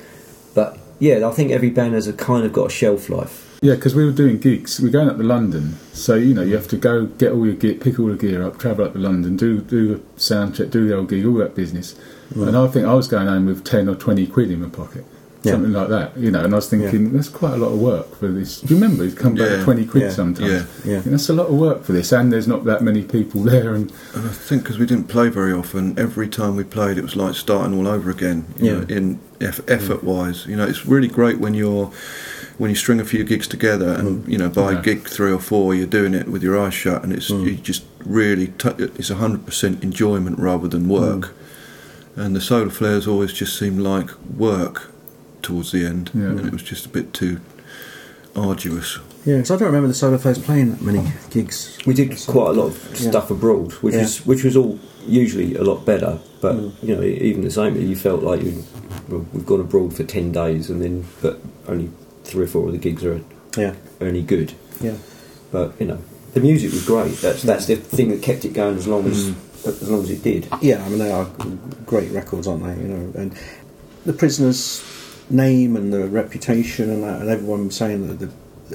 but yeah, I think every band has a kind of got a shelf life. Yeah, because we were doing gigs. We're going up to London, so you know you have to go get all your gear, pick all the gear up, travel up to London, do do a sound check, do the old gig, all that business. And I think I was going home with ten or twenty quid in my pocket, Yeah. something like that. You know, and I was thinking that's quite a lot of work for this. Do you remember? He's come back Yeah, twenty quid yeah, sometimes. yeah, yeah. And that's a lot of work for this, and there's not that many people there. And And I think because we didn't play very often, every time we played, it was like starting all over again. You Yeah. know, in eff- effort wise, you know, it's really great when you're when you string a few gigs together, and mm. you know, by Yeah. gig three or four, you're doing it with your eyes shut, and it's mm. you just really t- it's hundred percent enjoyment rather than work. Mm. And the solar flares always just seem like work towards the end, Yeah. and it was just a bit too arduous. Yeah, so I don't remember the Solar Flares playing that many gigs. We did quite a lot of Yeah. stuff abroad, which Yeah. was which was all usually a lot better. But Mm. you know, even the same, you felt like you well, we've gone abroad for ten days, and then but only three or four of the gigs are, Yeah, are any good. yeah. But you know, the music was great. That's that's the thing that kept it going as long as as long as it did. Yeah, I mean they are great records, aren't they? You know, and the prisoners' name and the reputation and that, and everyone saying that the,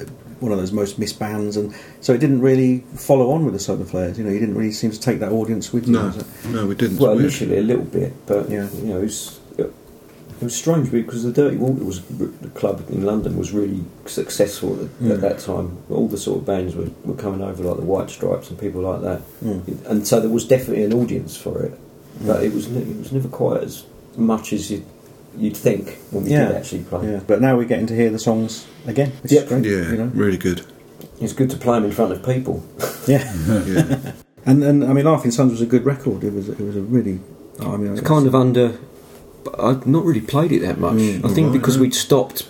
the one of those most missed bands, and so it didn't really follow on with the Solar Flares. You know, you didn't really seem to take that audience with you. No, no, we didn't. Well, We- initially a little bit, but Yeah. you know, it was, it was strange because the Dirty Water was the club in London was really successful at, Mm. at that time. All the sort of bands were, were coming over, like the White Stripes and people like that, Mm. and so there was definitely an audience for it, but it was it was never quite as much as you you'd think when we Yeah. did actually play. Yeah, but now we're getting to hear the songs again. Which is great, yeah, you know? really good. It's good to play them in front of people. Yeah, Yeah. and and I mean, Laughing Suns was a good record. It was it was a really. I mean, It's kind of under. I've not really played it that much. Mm. I think Right, because yeah. we'd stopped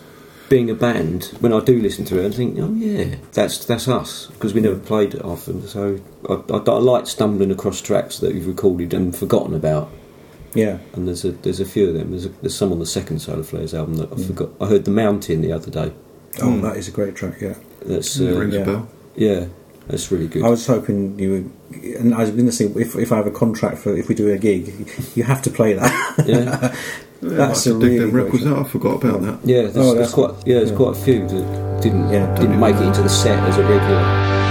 being a band. When I do listen to it, I think, oh yeah, that's that's us because we never played it often. So I, I, I like stumbling across tracks that you've recorded and forgotten about. Yeah. And there's a there's a few of them. There's a, there's some on the second Solar Flares album that I forgot. I heard the Mountain the other day. Oh, that is a great track. Yeah. That's it uh, rings yeah. a bell. yeah, that's really good. I was hoping you would, and I was going to say if, if I have a contract for if we do a gig, you have to play that. yeah, Yeah, That's I a have to dig really them records out. I forgot about that. yeah. There's, Oh, there's quite yeah. There's yeah. quite a few that didn't Yeah. didn't make it into the set as a regular.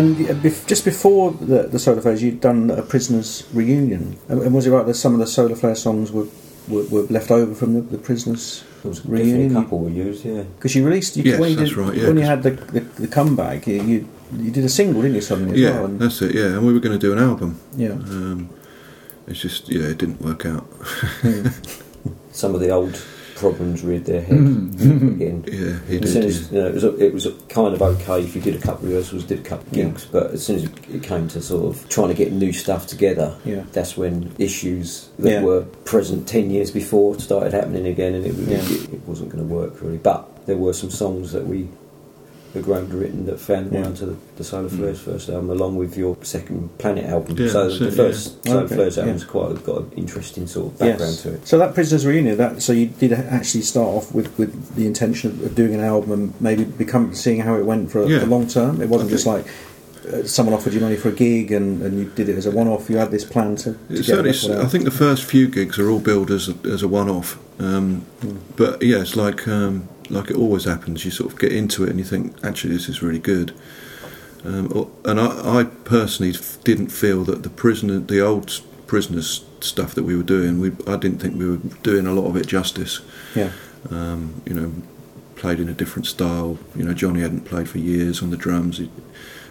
And uh, bef- just before the, the Solar Flares, you'd done a Prisoners reunion. And, and was it right that some of the Solar Flare songs were, were, were left over from the, the Prisoners There was definitely a reunion? couple we used, yeah. Because you released you, Yes, when you that's did, right, yeah, when you 'cause- had the, the, the comeback, you, you you did a single, didn't you? Suddenly, Yeah, well. And, that's it. Yeah, and we were going to do an album. yeah. Um, it's just yeah, it didn't work out. Some of the old problems reared their head Mm. again. Yeah, he As soon did. as, you know, it, was, it was kind of okay if you did a couple of rehearsals, did a couple of Yeah. gigs, but as soon as it came to sort of trying to get new stuff together, Yeah. that's when issues that Yeah. were present 10 years before started happening again and it, Yeah. it, it wasn't going to work really. But there were some songs that we had grown written that found their way Yeah. onto the, the Solar mm. Flares first album, along with your second Planet album. Yeah, so the first yeah. Solar Okay, Flares yeah. album's quite got an interesting sort of background Yes. to it. So that Prisoners reunion, that so you did actually start off with, with the intention of, doing an album and maybe become seeing how it went for, Yeah. for long term. It wasn't I just like someone offered you money for a gig and, and you did it as a one off. You had this plan to, to get a certainly. I think the first few gigs are all billed as a, as a one-off, um, but yeah, it's like um, like it always happens. You sort of get into it and you think, actually, this is really good. Um, and I, I personally didn't feel that the prisoner, the old prisoners stuff that we were doing, we I didn't think we were doing a lot of it justice. yeah, Um, you know, played in a different style. You know, Johnny hadn't played for years on the drums, he,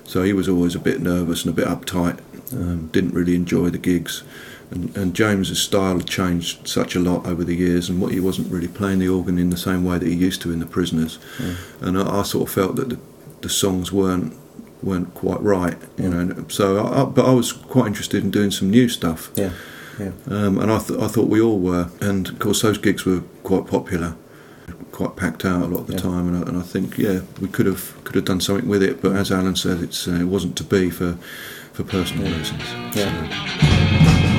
so he was always a bit nervous and a bit uptight. Um, didn't really enjoy the gigs, and, and James's style had changed such a lot over the years, and what he wasn't really playing the organ in the same way that he used to in the Prisoners, and I, I sort of felt that the, the songs weren't weren't quite right. You know, so I, I, but I was quite interested in doing some new stuff. yeah, yeah. Um, and I, th- I thought we all were. And of course, those gigs were quite popular, quite packed out a lot of the Yeah. time. And I, and I think, yeah, we could have could have done something with it. But as Alan said, it's uh, it wasn't to be for for personal reasons. Yeah. Sometimes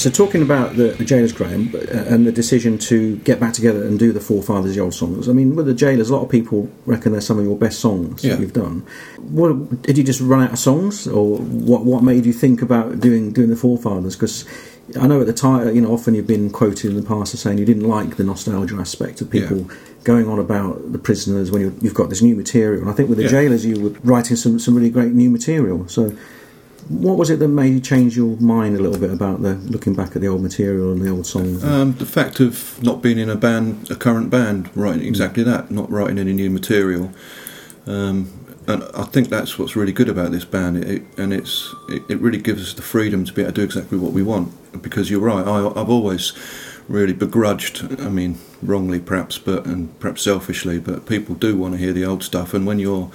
So talking about the, the Gaolers, Graham, uh, and the decision to get back together and do the Forefathers the old songs. I mean, with the Gaolers, a lot of people reckon they're some of your best songs Yeah. that you've done. What did you just run out of songs, or what? What made you think about doing doing the Forefathers? Because I know at the time, you know, often you've been quoted in the past as saying you didn't like the nostalgia aspect of people going on about the prisoners when you you've got this new material. And I think with the Yeah. Gaolers, you were writing some some really great new material. So. What was it that made you change your mind a little bit about the looking back at the old material and the old songs? Um, the fact of not being in a band, a current band, writing exactly that, not writing any new material, um, and I think that's what's really good about this band. It, it, and it's it, it really gives us the freedom to be able to do exactly what we want. Because you're right, I, I've always really begrudged. I mean, wrongly perhaps, but and perhaps selfishly, but people do want to hear the old stuff. And when you're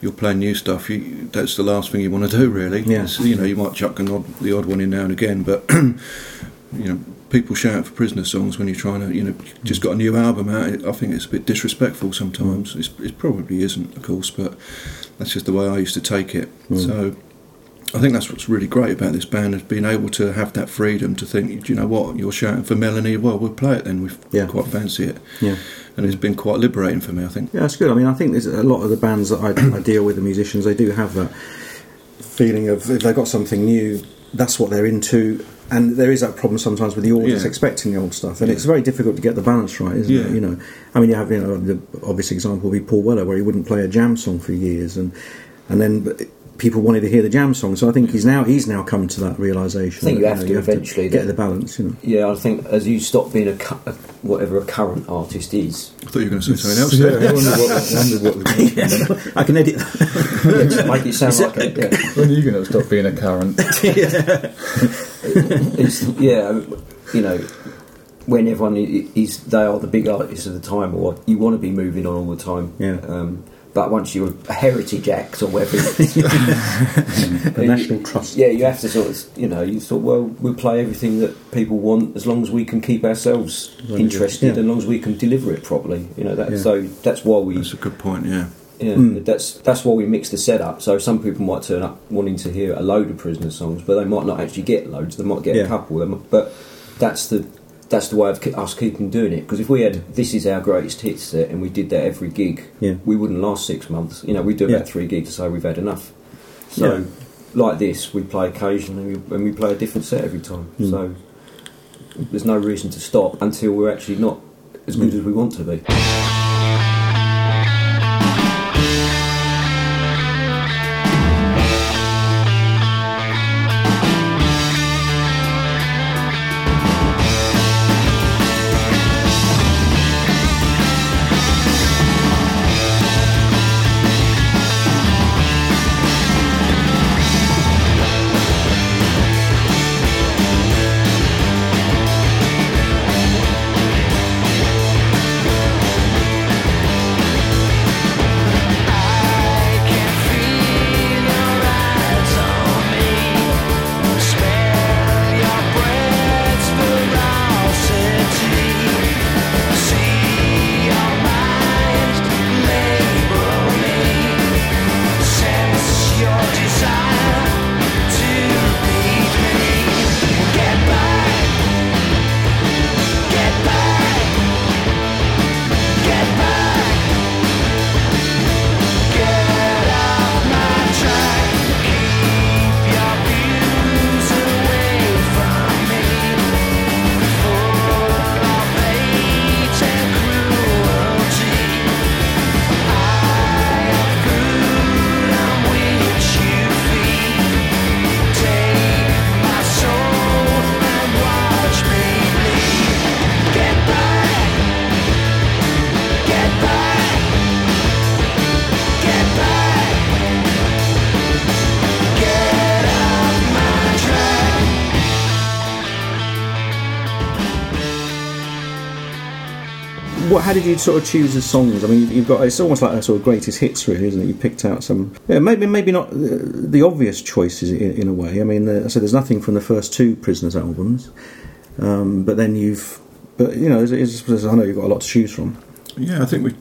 you're playing new stuff, you, that's the last thing you want to do, really. Yeah. It's- you know, you might chuck an odd, the odd one in now and again, but you know, people shout for prisoner songs when you're trying to, you know, just got a new album out. I think it's a bit disrespectful sometimes. It's, it probably isn't, of course, but that's just the way I used to take it. Mm. So I think that's what's really great about this band is being able to have that freedom to think, do you know what, you're shouting for Melanie, well, we'll play it then. We Yeah. quite fancy it. yeah. And it's been quite liberating for me, I think. Yeah, that's good. I mean, I think there's a lot of the bands that I, I deal with, the musicians, they do have that feeling of if they've got something new, that's what they're into. And there is that problem sometimes with the audience Yeah. expecting the old stuff, and it's very difficult to get the balance right, isn't it? You know, I mean, you have you know the obvious example would be Paul Weller, where he wouldn't play a jam song for years, and and then but people wanted to hear the jam song. So I think he's now he's now come to that realization. I think that, you have to eventually get that- the balance. You know, Yeah, I think as you stop being a, cu- a whatever a current artist is, I thought you were going to say something else. Yeah. I wonder what, I wonder what the, I can edit. that. make it sound like it. Yeah. when are you going to stop being a current? it's yeah, you know, when everyone is they are the big artists of the time, or you want to be moving on all the time. Yeah. Um, but once you're a heritage act or whatever, the National Trust. yeah, you have to sort of, you know, you thought, well, we'll play everything that people want as long as we can keep ourselves long interested, you- and as long as we can deliver it properly. You know, that, Yeah. so that's why we That's a good point. Yeah. yeah, Mm. that's that's why we mix the setup. So some people might turn up wanting to hear a load of prisoner songs, but they might not actually get loads. They might get Yeah. a couple. They might, but that's the that's the way of us keeping doing it. Because if we had this is our greatest hits set and we did that every gig, Yeah. we wouldn't last six months. You know, we do Yeah. about three gigs to say we've had enough. So Yeah. like this, we play occasionally and we play a different set every time. Mm. So there's no reason to stop until we're actually not as good as we want to be. What? How did you sort of choose the songs? I mean, you've- you've got it's almost like a sort of greatest hits, really, isn't it? You picked out some, yeah, maybe maybe not the, the obvious choices in, in a way. I mean, uh, I said there's nothing from the first two Prisoners albums, um, but then you've, but you know, it's, it's, I know you've got a lot to choose from. Yeah, I think we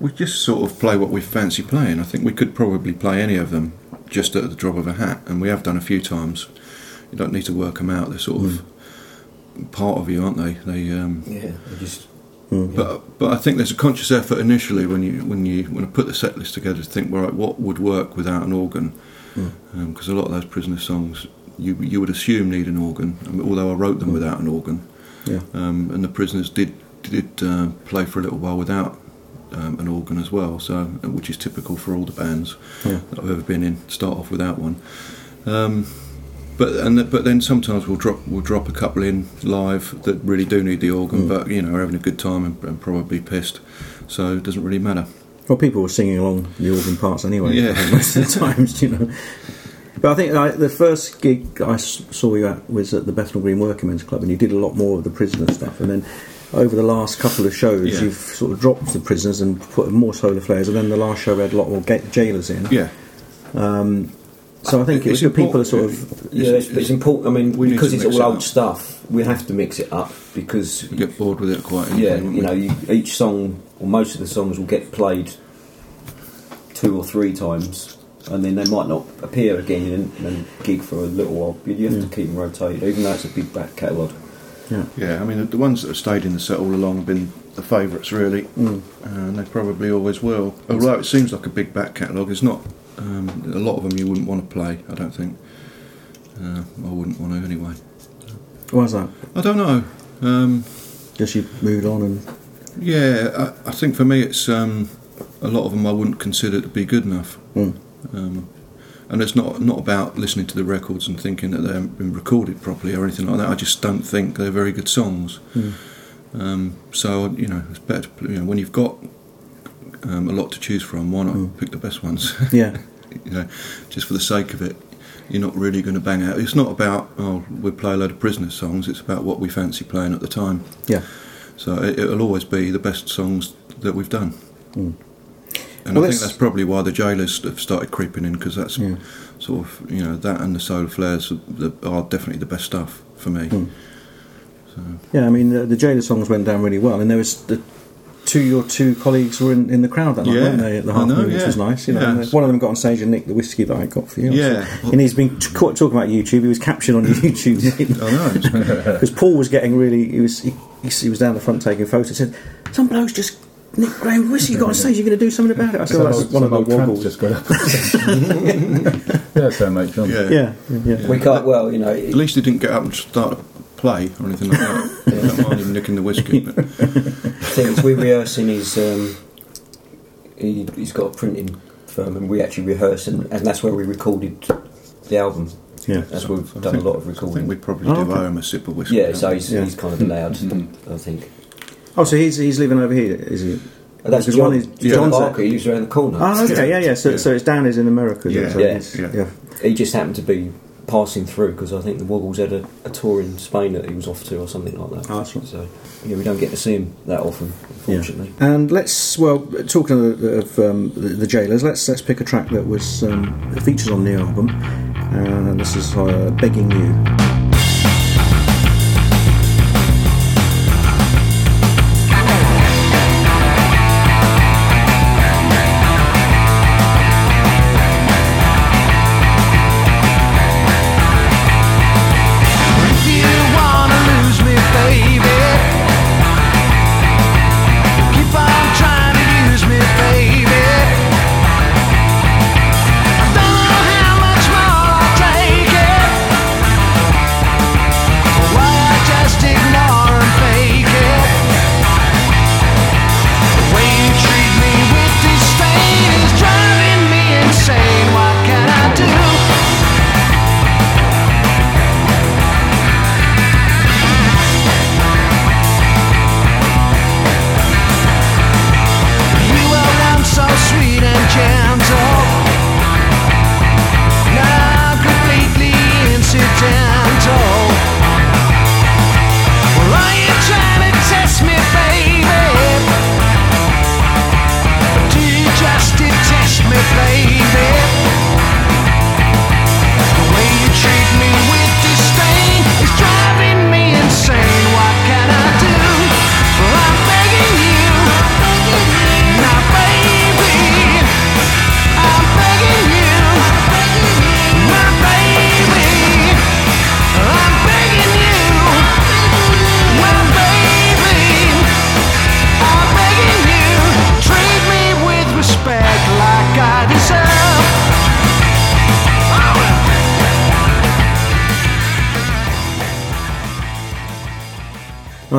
we just sort of play what we fancy playing. I think we could probably play any of them just at the drop of a hat, and we have done a few times. You don't need to work them out; they're sort of part of you, aren't they? They, um, Yeah, I just but but I think there's a conscious effort initially when you when you when I put the set list together to think, well, right, what would work without an organ? Because a lot of those prisoner songs you you would assume need an organ, mean, although I wrote them without an organ. Yeah. um, and the prisoners did did uh, play for a little while without um, an organ as well, so which is typical for all the bands Yeah. that I've ever been in. Start off without one, um, but and but then sometimes we'll drop we'll drop a couple in live that really do need the organ, hmm. but you know are having a good time and, and probably pissed, so it doesn't really matter. Well, people were singing along the organ parts anyway. Yeah. Most of the times, you know. But I think like, the first gig I saw you at was at the Bethnal Green Working Men's Club, and you did a lot more of the prisoner stuff. And then over the last couple of shows, Yeah. you've sort of dropped the prisoners and put more solar flares. And then the last show we had a lot more ga- Gaolers in. Yeah, um, So I think it was It's good people are sort of Yeah, it's, it's important. I mean, We because it's all it old up. stuff, we have to mix it up because you get bored with it quite easily. yeah, wouldn't you know, you, each song or most of the songs will get played two or three times, and then they might not appear again and, and gig for a little while. But you have to keep them rotated, even though it's a big back catalogue. yeah. Yeah, I mean the, the ones that have stayed in the set all along have been the favourites really, Mm. and they probably always will. Although it seems like a big back catalogue, it's not. Um, a lot of them you wouldn't want to play. I don't think. Uh, I wouldn't want to anyway. Why's that? I don't know. Um, Just you moved on and yeah, I, I think for me it's um, a lot of them I wouldn't consider to be good enough. Mm. Um, and it's not not about listening to the records and thinking that they haven't been recorded properly or anything like that. I just don't think they're very good songs. Mm. Um, so you know, it's better to, you know when you've got um, a lot to choose from. Why not Mm. pick the best ones? yeah, you know, just for the sake of it. You're not really going to bang out. It's not about oh we play a load of prisoner songs. It's about what we fancy playing at the time. yeah. So it, it'll always be the best songs that we've done. Mm. And Well, I think that's probably why the Gaolers have started creeping in because that's Yeah. sort of you know that and the Solar Flares are definitely the best stuff for me. Mm. So Yeah, I mean the, the Gaoler songs went down really well, and there was the two your two colleagues were in, in the crowd that night, Yeah, weren't they? At the half know, moon, which was nice. You know, uh, Yeah. one of them got on stage and nicked the whiskey that I got for you. Yeah. and he's been t- caught talking about YouTube. He was captured on YouTube I know. because Paul was getting really. He was he, he was down the front taking photos. He said, "Some blokes just." Nick Graham whiskey got on stage. You're going to do something about it. I said, well, "That's old- one of some the old tramp Woggles." just got up. yeah, so how mate John. yeah. Yeah, yeah. We can't. Well, you know, At least he didn't get up and start to play or anything like that. I don't mind him nicking the whiskey. But the thing we rehearse in his. Um, he, he's got a printing firm, and we actually rehearse, and, and that's where we recorded the album. Yeah. That's where we've I done think- a lot of I think recording. we probably Oh, do okay. owe him a sip of whiskey. yeah, don't so we? he's, Yeah. he's kind of allowed, I think. Oh, so he's he's living over here, is he? And that's Because John, one is John John's Barker. He lives around the corner. Oh, okay, yeah, yeah. So, Yeah. so it's Dan is in America. is it? Yeah. So Yeah. it's- Yeah. yeah. He just happened to be passing through because I think the Woggles had a, a tour in Spain that he was off to or something like that. Oh, that's right. So yeah, we don't get to see him that often, unfortunately. And let's well talking of, of um, the, the Gaolers. Let's let's pick a track that was um, that features on the album. And this is uh, "Begging You."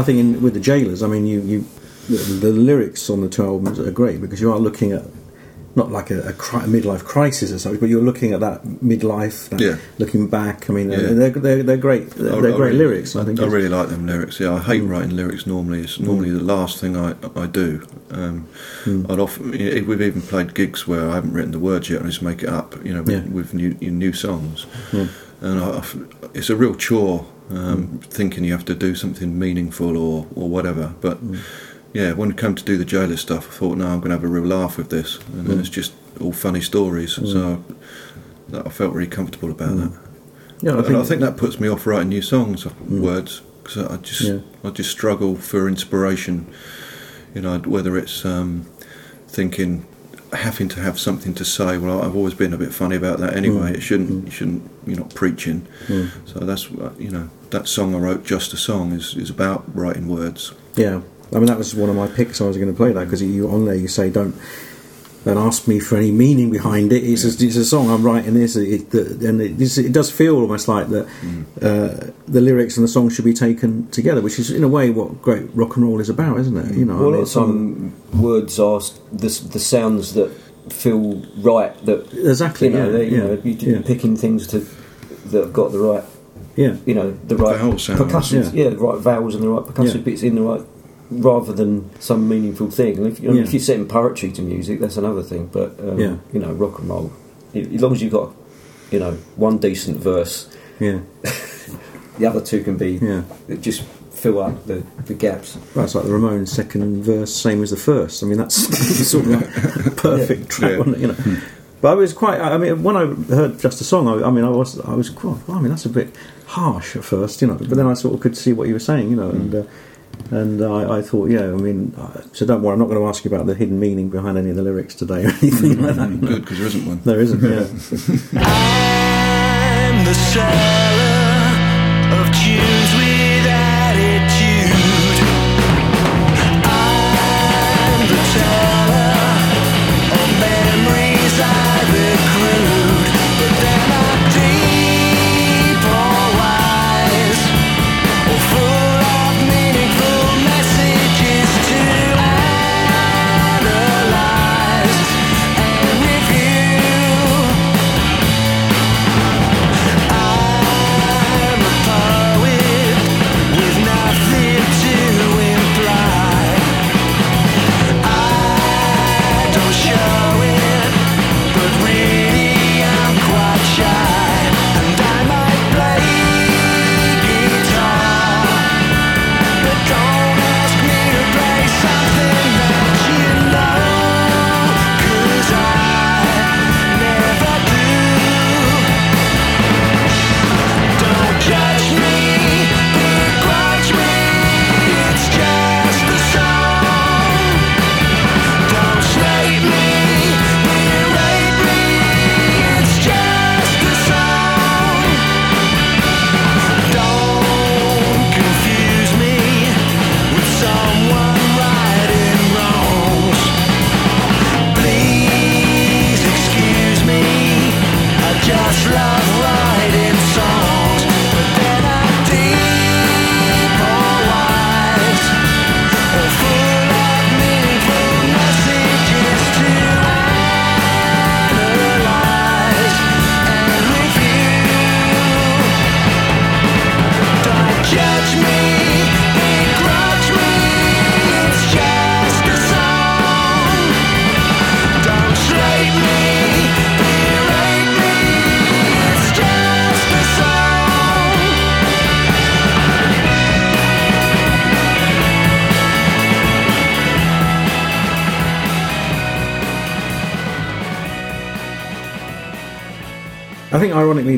And I think in, with the Gaolers, I mean, you, you the, the lyrics on the two albums are great because you are looking at not like a, a, cri- a midlife crisis or something, but you're looking at that midlife, that Yeah. looking back. I mean, uh, Yeah. they're, they're they're great. They're, I- they're I great really- lyrics. I think. I really like them lyrics. Yeah, I hate writing lyrics normally. It's mm. normally the last thing I I do. Um, mm. I'd often you know, we've even played gigs where I haven't written the words yet. I just make it up. You know, with, Yeah. with new new songs. And I, it's a real chore um, thinking you have to do something meaningful or or whatever. But mm. yeah, when it came to do the Gaoler stuff, I thought, no, I'm going to have a real laugh with this, and then mm. it's just all funny stories. So mm. that I felt really comfortable about that. Yeah, I think, I think that puts me off writing new songs, uh, words, because I just Yeah. I just struggle for inspiration. You know, whether it's um, thinking having to have something to say. Well, I've always been a bit funny about that anyway. It shouldn't. You shouldn't. You're not preaching. So that's uh, you know that song I wrote, just a song, is is about writing words. Yeah, I mean that was one of my picks. I was going to play that because you on there you say don't and ask me for any meaning behind it. It's, a, it's a song I'm writing this, it, the, and it, it's- it does feel almost like that uh, the lyrics and the song should be taken together, which is in a way what great rock and roll is about, isn't it? You know, Well, I mean, lots of words are the, the sounds that feel right. That exactly, you know, yeah, they, you yeah, know, you, you're yeah, picking things to that have got the right, yeah, you know, the right Vowel sounds, percussive, yeah. yeah. the right vowels and the right percussive Yeah. bits in the right, rather than some meaningful thing. And if, you know, Yeah. if you're setting poetry to music, that's another thing. But um, Yeah. you know, rock and roll, as long as you've got, you know, one decent verse, yeah, the other two can be yeah. that just fill up the, the gaps. Well, it's like the Ramones' second verse, same as the first. I mean, that's sort of like a perfect track, Yeah. wasn't it, you know. But I was quite. I mean, when I heard just a song, I, I mean, I was, I was. Well, I mean, that's a bit harsh at first, you know. But then I sort of could see what you were saying, you know, and uh, and I, I thought, yeah, I mean, uh, so don't worry, I'm not going to ask you about the hidden meaning behind any of the lyrics today or anything like that. Good, because there isn't one. There isn't, yeah.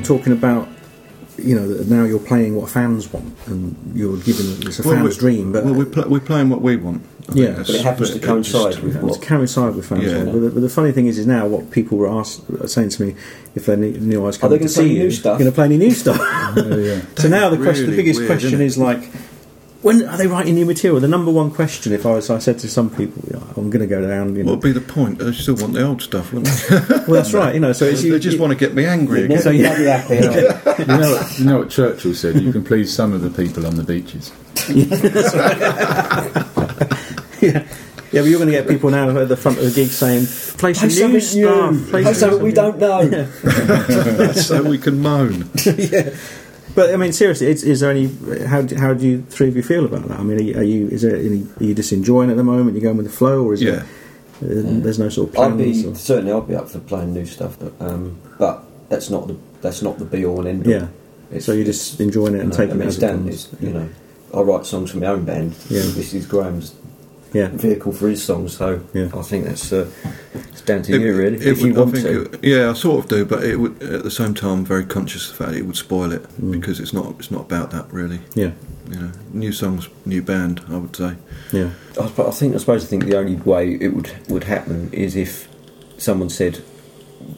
talking about you know now you're playing what fans want, and you're giving it's a Well, fan's dream, but well, we're, pl- we're playing what we want. I Yeah. But it happens to but it coincide just- with to what coincide with fans. Yeah. want. But, the, but the funny thing is, is now what people were asked, are saying to me, if they knew knew I was they coming to gonna see new you, stuff? going to play any new stuff. Yeah, oh, yeah. so now the question, the biggest weird, question isn't it? is like, when are they writing new material? The number one question, if I was, I said to some people, I'm going to go down. You know, What would be the point? They still want the old stuff, wouldn't they? well, that's right. You know, so it's they you, just you- want to get me angry again. Never bloody happy. are they? You know, you know what Churchill said? You can please some of the people on the beaches. yeah. Yeah, but you're going to get people now at the front of the gig saying, "Play some Play new stuff." new. Play some- something we don't know. so we can moan. But I mean, seriously, is, is there any? How do, how do you three of you feel about that? I mean, are you, are you is there any? Are you just enjoying it at the moment? You're going with the flow, or is Yeah. there? Uh, There's no sort of I'd be or- certainly I'd be up for playing new stuff, but um, but that's not the that's not the be all and end all. yeah. So you're just enjoying it and you know, taking I mean, it it's as it down. comes. It's, you know, I write songs for my own band. Yeah. This is Graham's Yeah. vehicle for his songs, so Yeah. I think that's uh, it's down to you really. it if you would- I want think to. it- yeah, I sort of do, but it would at the same time I'm very conscious of the fact it would spoil it Mm. because it's not it's not about that really. Yeah. You know, new songs, new band. I would say. Yeah. I, I think I suppose I think the only way it would would happen is if someone said,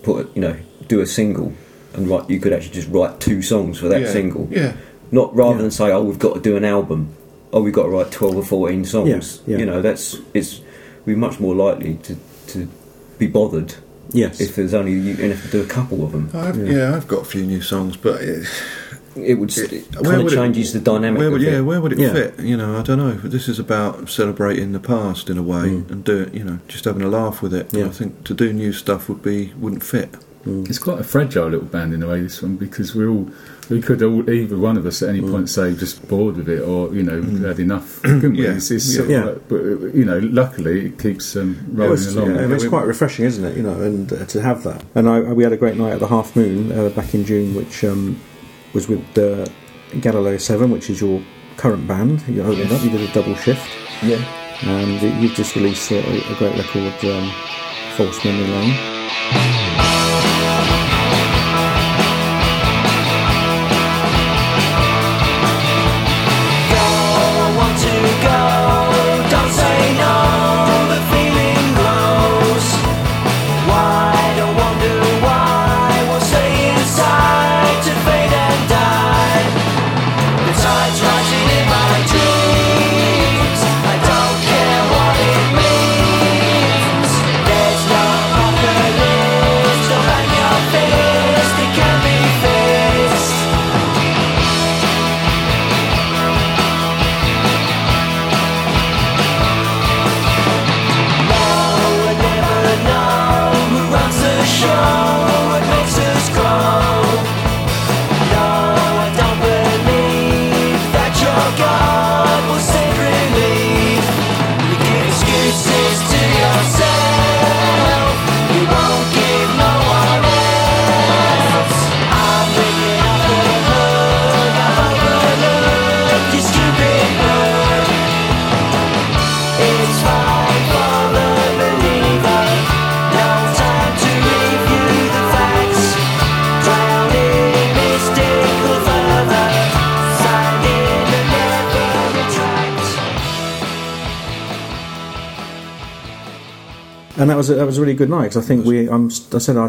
put you know, do a single, and write. You could actually just write two songs for that yeah. single, Yeah, not rather Yeah. than say, oh, we've got to do an album. Oh, we've got to write twelve or fourteen songs. Yeah, yeah. You know, that's it's we're much more likely to to be bothered Yes. if there's only you and if you do a couple of them. I've, yeah. I've got a few new songs, but it, It would it- it where kind of would it- changes the dynamic. Where would, of yeah, it. where would it Yeah. fit? You know, I don't know. This is about celebrating the past in a way Mm. and do it. You know, just having a laugh with it. And Yeah. I think to do new stuff would be wouldn't fit. It's quite a fragile little band in a way, this one, because we're all we could all either one of us at any point say just bored with it or you know had enough. couldn't we? It's, it's Yeah. sort of Yeah. like- but you know, luckily it keeps um, It rolling was, along. yeah, it's quite refreshing, isn't it? You know, and uh, to have that. And I, we had a great night at the Half Moon uh, back in June, which um, was with uh, Galileo Seven, which is your current band. You opened up, you did a double shift, Yeah. and you've just released a, a great record, um, False Memory Lane. And that was a, that was a really good night because I think we I'm, I said I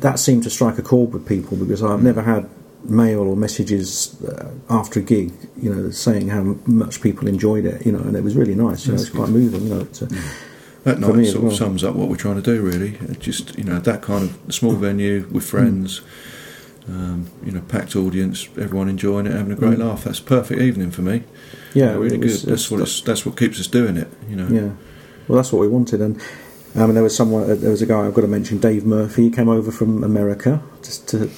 that seemed to strike a chord with people because I've never had mail or messages uh, after a gig, you know, saying how much people enjoyed it, you know, and it was really nice. You know, That's it's quite moving, you know. It's, uh, That me night sort well. of sums up what we're trying to do, really. Just you know that kind of small venue with friends, um, you know, packed audience, everyone enjoying it, having a great Mm. laugh. That's a perfect evening for me. yeah, really it good. that's what that's what keeps us doing it. You know. Yeah, well, that's what we wanted, and I mean, there was someone, uh, there was a guy I've got to mention, Dave Murphy. He came over from America just to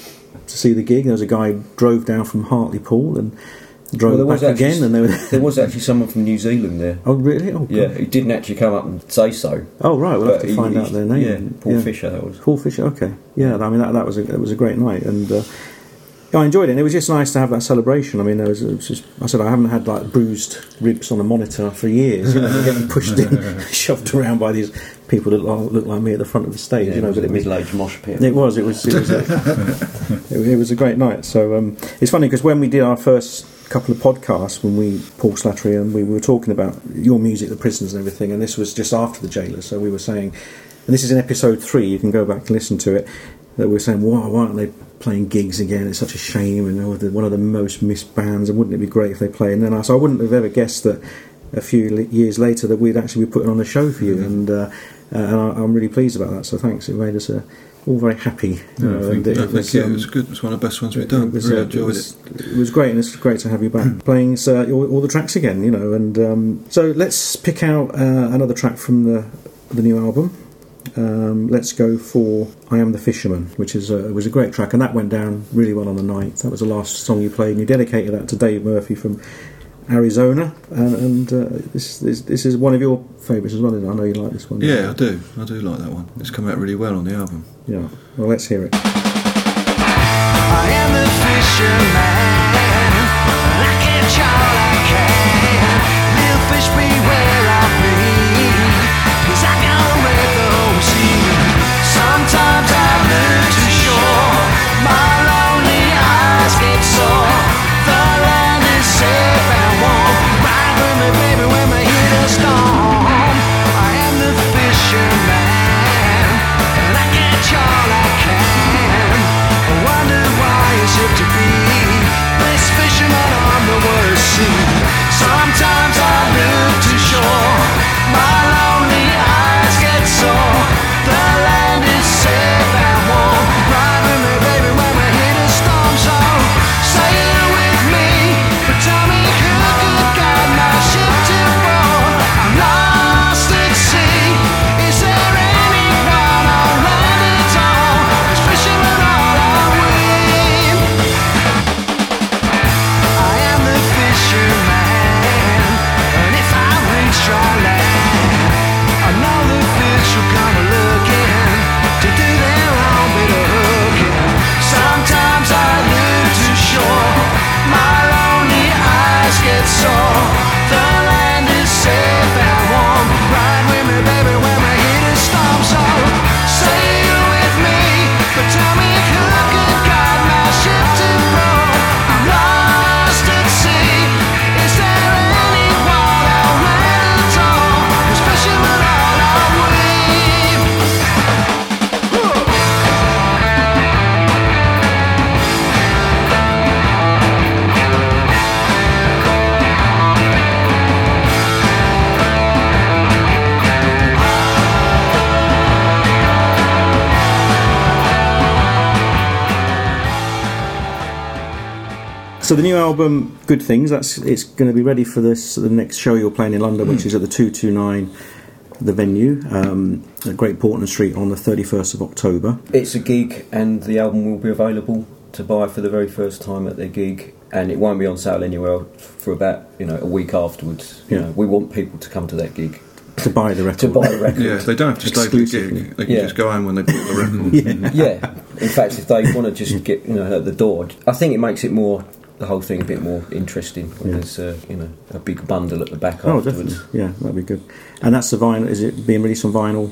to see the gig. There was a guy who drove down from Hartlepool and drove Well, back actually- again, and they were. There was actually someone from New Zealand there. oh, really? Oh, Yeah, he didn't actually come up and say so. Oh, right. We'll have to he- find out he- their name. Yeah, Paul Fisher. That was. Paul Fisher. Okay. Yeah. I mean, that, that was a that was a great night, and uh, I enjoyed it. And it was just nice to have that celebration. I mean, there was, was just, I said I haven't had like bruised ribs on a monitor for years. You know, getting pushed in, shoved around by these people that look, look like me at the front of the stage. Yeah, you know, it was but a it was middle-aged mosh pit. it was. It was. It was. A, it, it was a great night. So um, it's funny because when we did our first couple of podcasts, when we Paul Slattery and we were talking about your music, the prisoners, and everything, and this was just after the Gaoler. So we were saying, and this is in episode three. You can go back and listen to it. That we we're saying, why, why aren't they playing gigs again? It's such a shame, and they're one of the most missed bands. And wouldn't it be great if they play? And then I, so I wouldn't have ever guessed that a few years later that we'd actually be putting on a show for you, and uh, uh, and I, I'm really pleased about that. So thanks. It made us uh, all very happy. You know, thank and you. it No, thank was, you. um, it was good. It was one of the best ones we've it done. was, really uh, enjoyed it was, it was great, and it's great to have you back playing uh, all, all the tracks again. You know, and um, so let's pick out uh, another track from the the new album. Um, let's go for "I Am the Fisherman," which is a, was a great track, and that went down really well on the night. That was the last song you played, and you dedicated that to Dave Murphy from Arizona, and, and uh, this, this this is one of your favourites as well. Isn't it? I know you like this one. Yeah, I do. I do like that one. It's come out really well on the album. Yeah. Well, let's hear it. So the new album, Good Things, that's it's going to be ready for this the next show you're playing in London, which is at the two two nine, the venue um, at Great Portland Street on the thirty first of October. It's a gig, and the album will be available to buy for the very first time at their gig, and it won't be on sale anywhere for about you know a week afterwards. You Yeah. know, we want people to come to that gig To buy the record. to buy the record. Yeah, they don't have to stay for the gig. They can Yeah. just go home when they bought the record. yeah. In fact, if they want to just get you know at the door, I think it makes it more the whole thing a bit more interesting when Yeah. there's uh, you know a big bundle at the back Oh, afterwards. definitely. Yeah, that'd be good. And that's the vinyl. Is it being released on vinyl?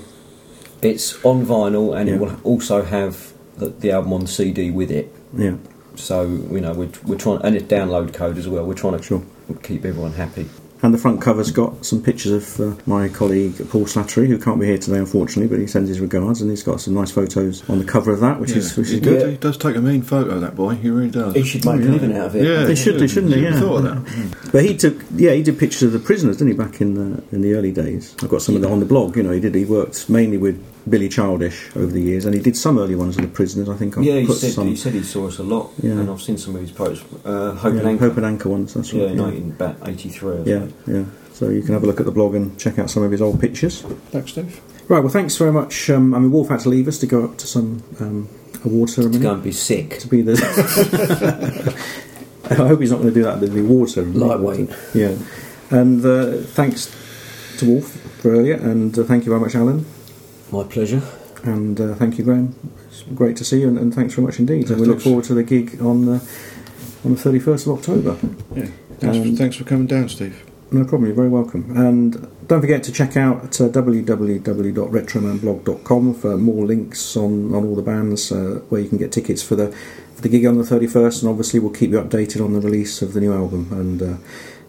It's on vinyl, and Yeah. it will also have the, the album on CD with it. Yeah, So you know we're, we're trying and it's download code as well. We're trying to Sure. keep everyone happy. And the front cover's got some pictures of uh, my colleague Paul Slattery, who can't be here today, unfortunately, but he sends his regards, and he's got some nice photos on the cover of that, which Yeah. is which he, is does, good. he does take a mean photo, that boy. He really does. He should make a living out of it. Yeah, They should, they shouldn't they? Who'd Yeah. thought of that. But he took, yeah, he did pictures of the prisoners, didn't he, back in the in the early days? I've got some of that on the blog. You know, he did. He worked mainly with Billy Childish over the years, and he did some early ones of the prisoners. I think I Yeah, he put said, some he said he saw us a lot, Yeah. and I've seen some of his posts. Uh, Hope yeah, and Anchor. Hope and Anchor ones. That's yeah, right. no, in about 83 yeah, something. yeah. So you can have a look at the blog and check out some of his old pictures. Thanks, Steve. Right. Well, thanks very much. Um, I mean, Wolf had to leave us to go up to some um, award ceremony. To go and be sick. to be the. I hope he's not going to do that at the award ceremony. Lightweight. Yeah. And uh, thanks to Wolf for earlier, and uh, thank you very much, Alan, My pleasure. and uh, thank you, Graham. It's great to see you, and, and thanks very much indeed. Yeah, and we look forward to the gig on the on the thirty first of October. Yeah. Thanks, Um, thanks for coming down, Steve. No problem. You're very welcome. And don't forget to check out uh, www.retromanblog.com for more links on, on all the bands uh, where you can get tickets for the for the gig on the 31st. And obviously, we'll keep you updated on the release of the new album. And uh,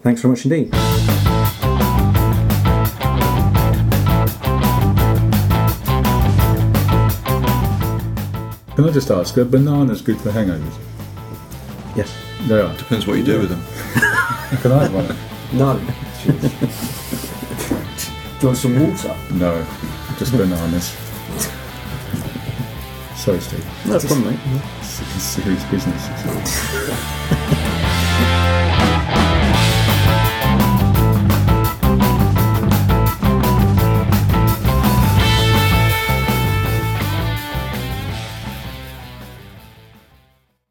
thanks very much indeed. Can I just ask, are bananas good for hangovers? Yes. They are. Depends what you do with them. Can I have one? No. Do you want some water? No, just bananas. Sorry, Steve. No problem, mate. It's, it's serious business.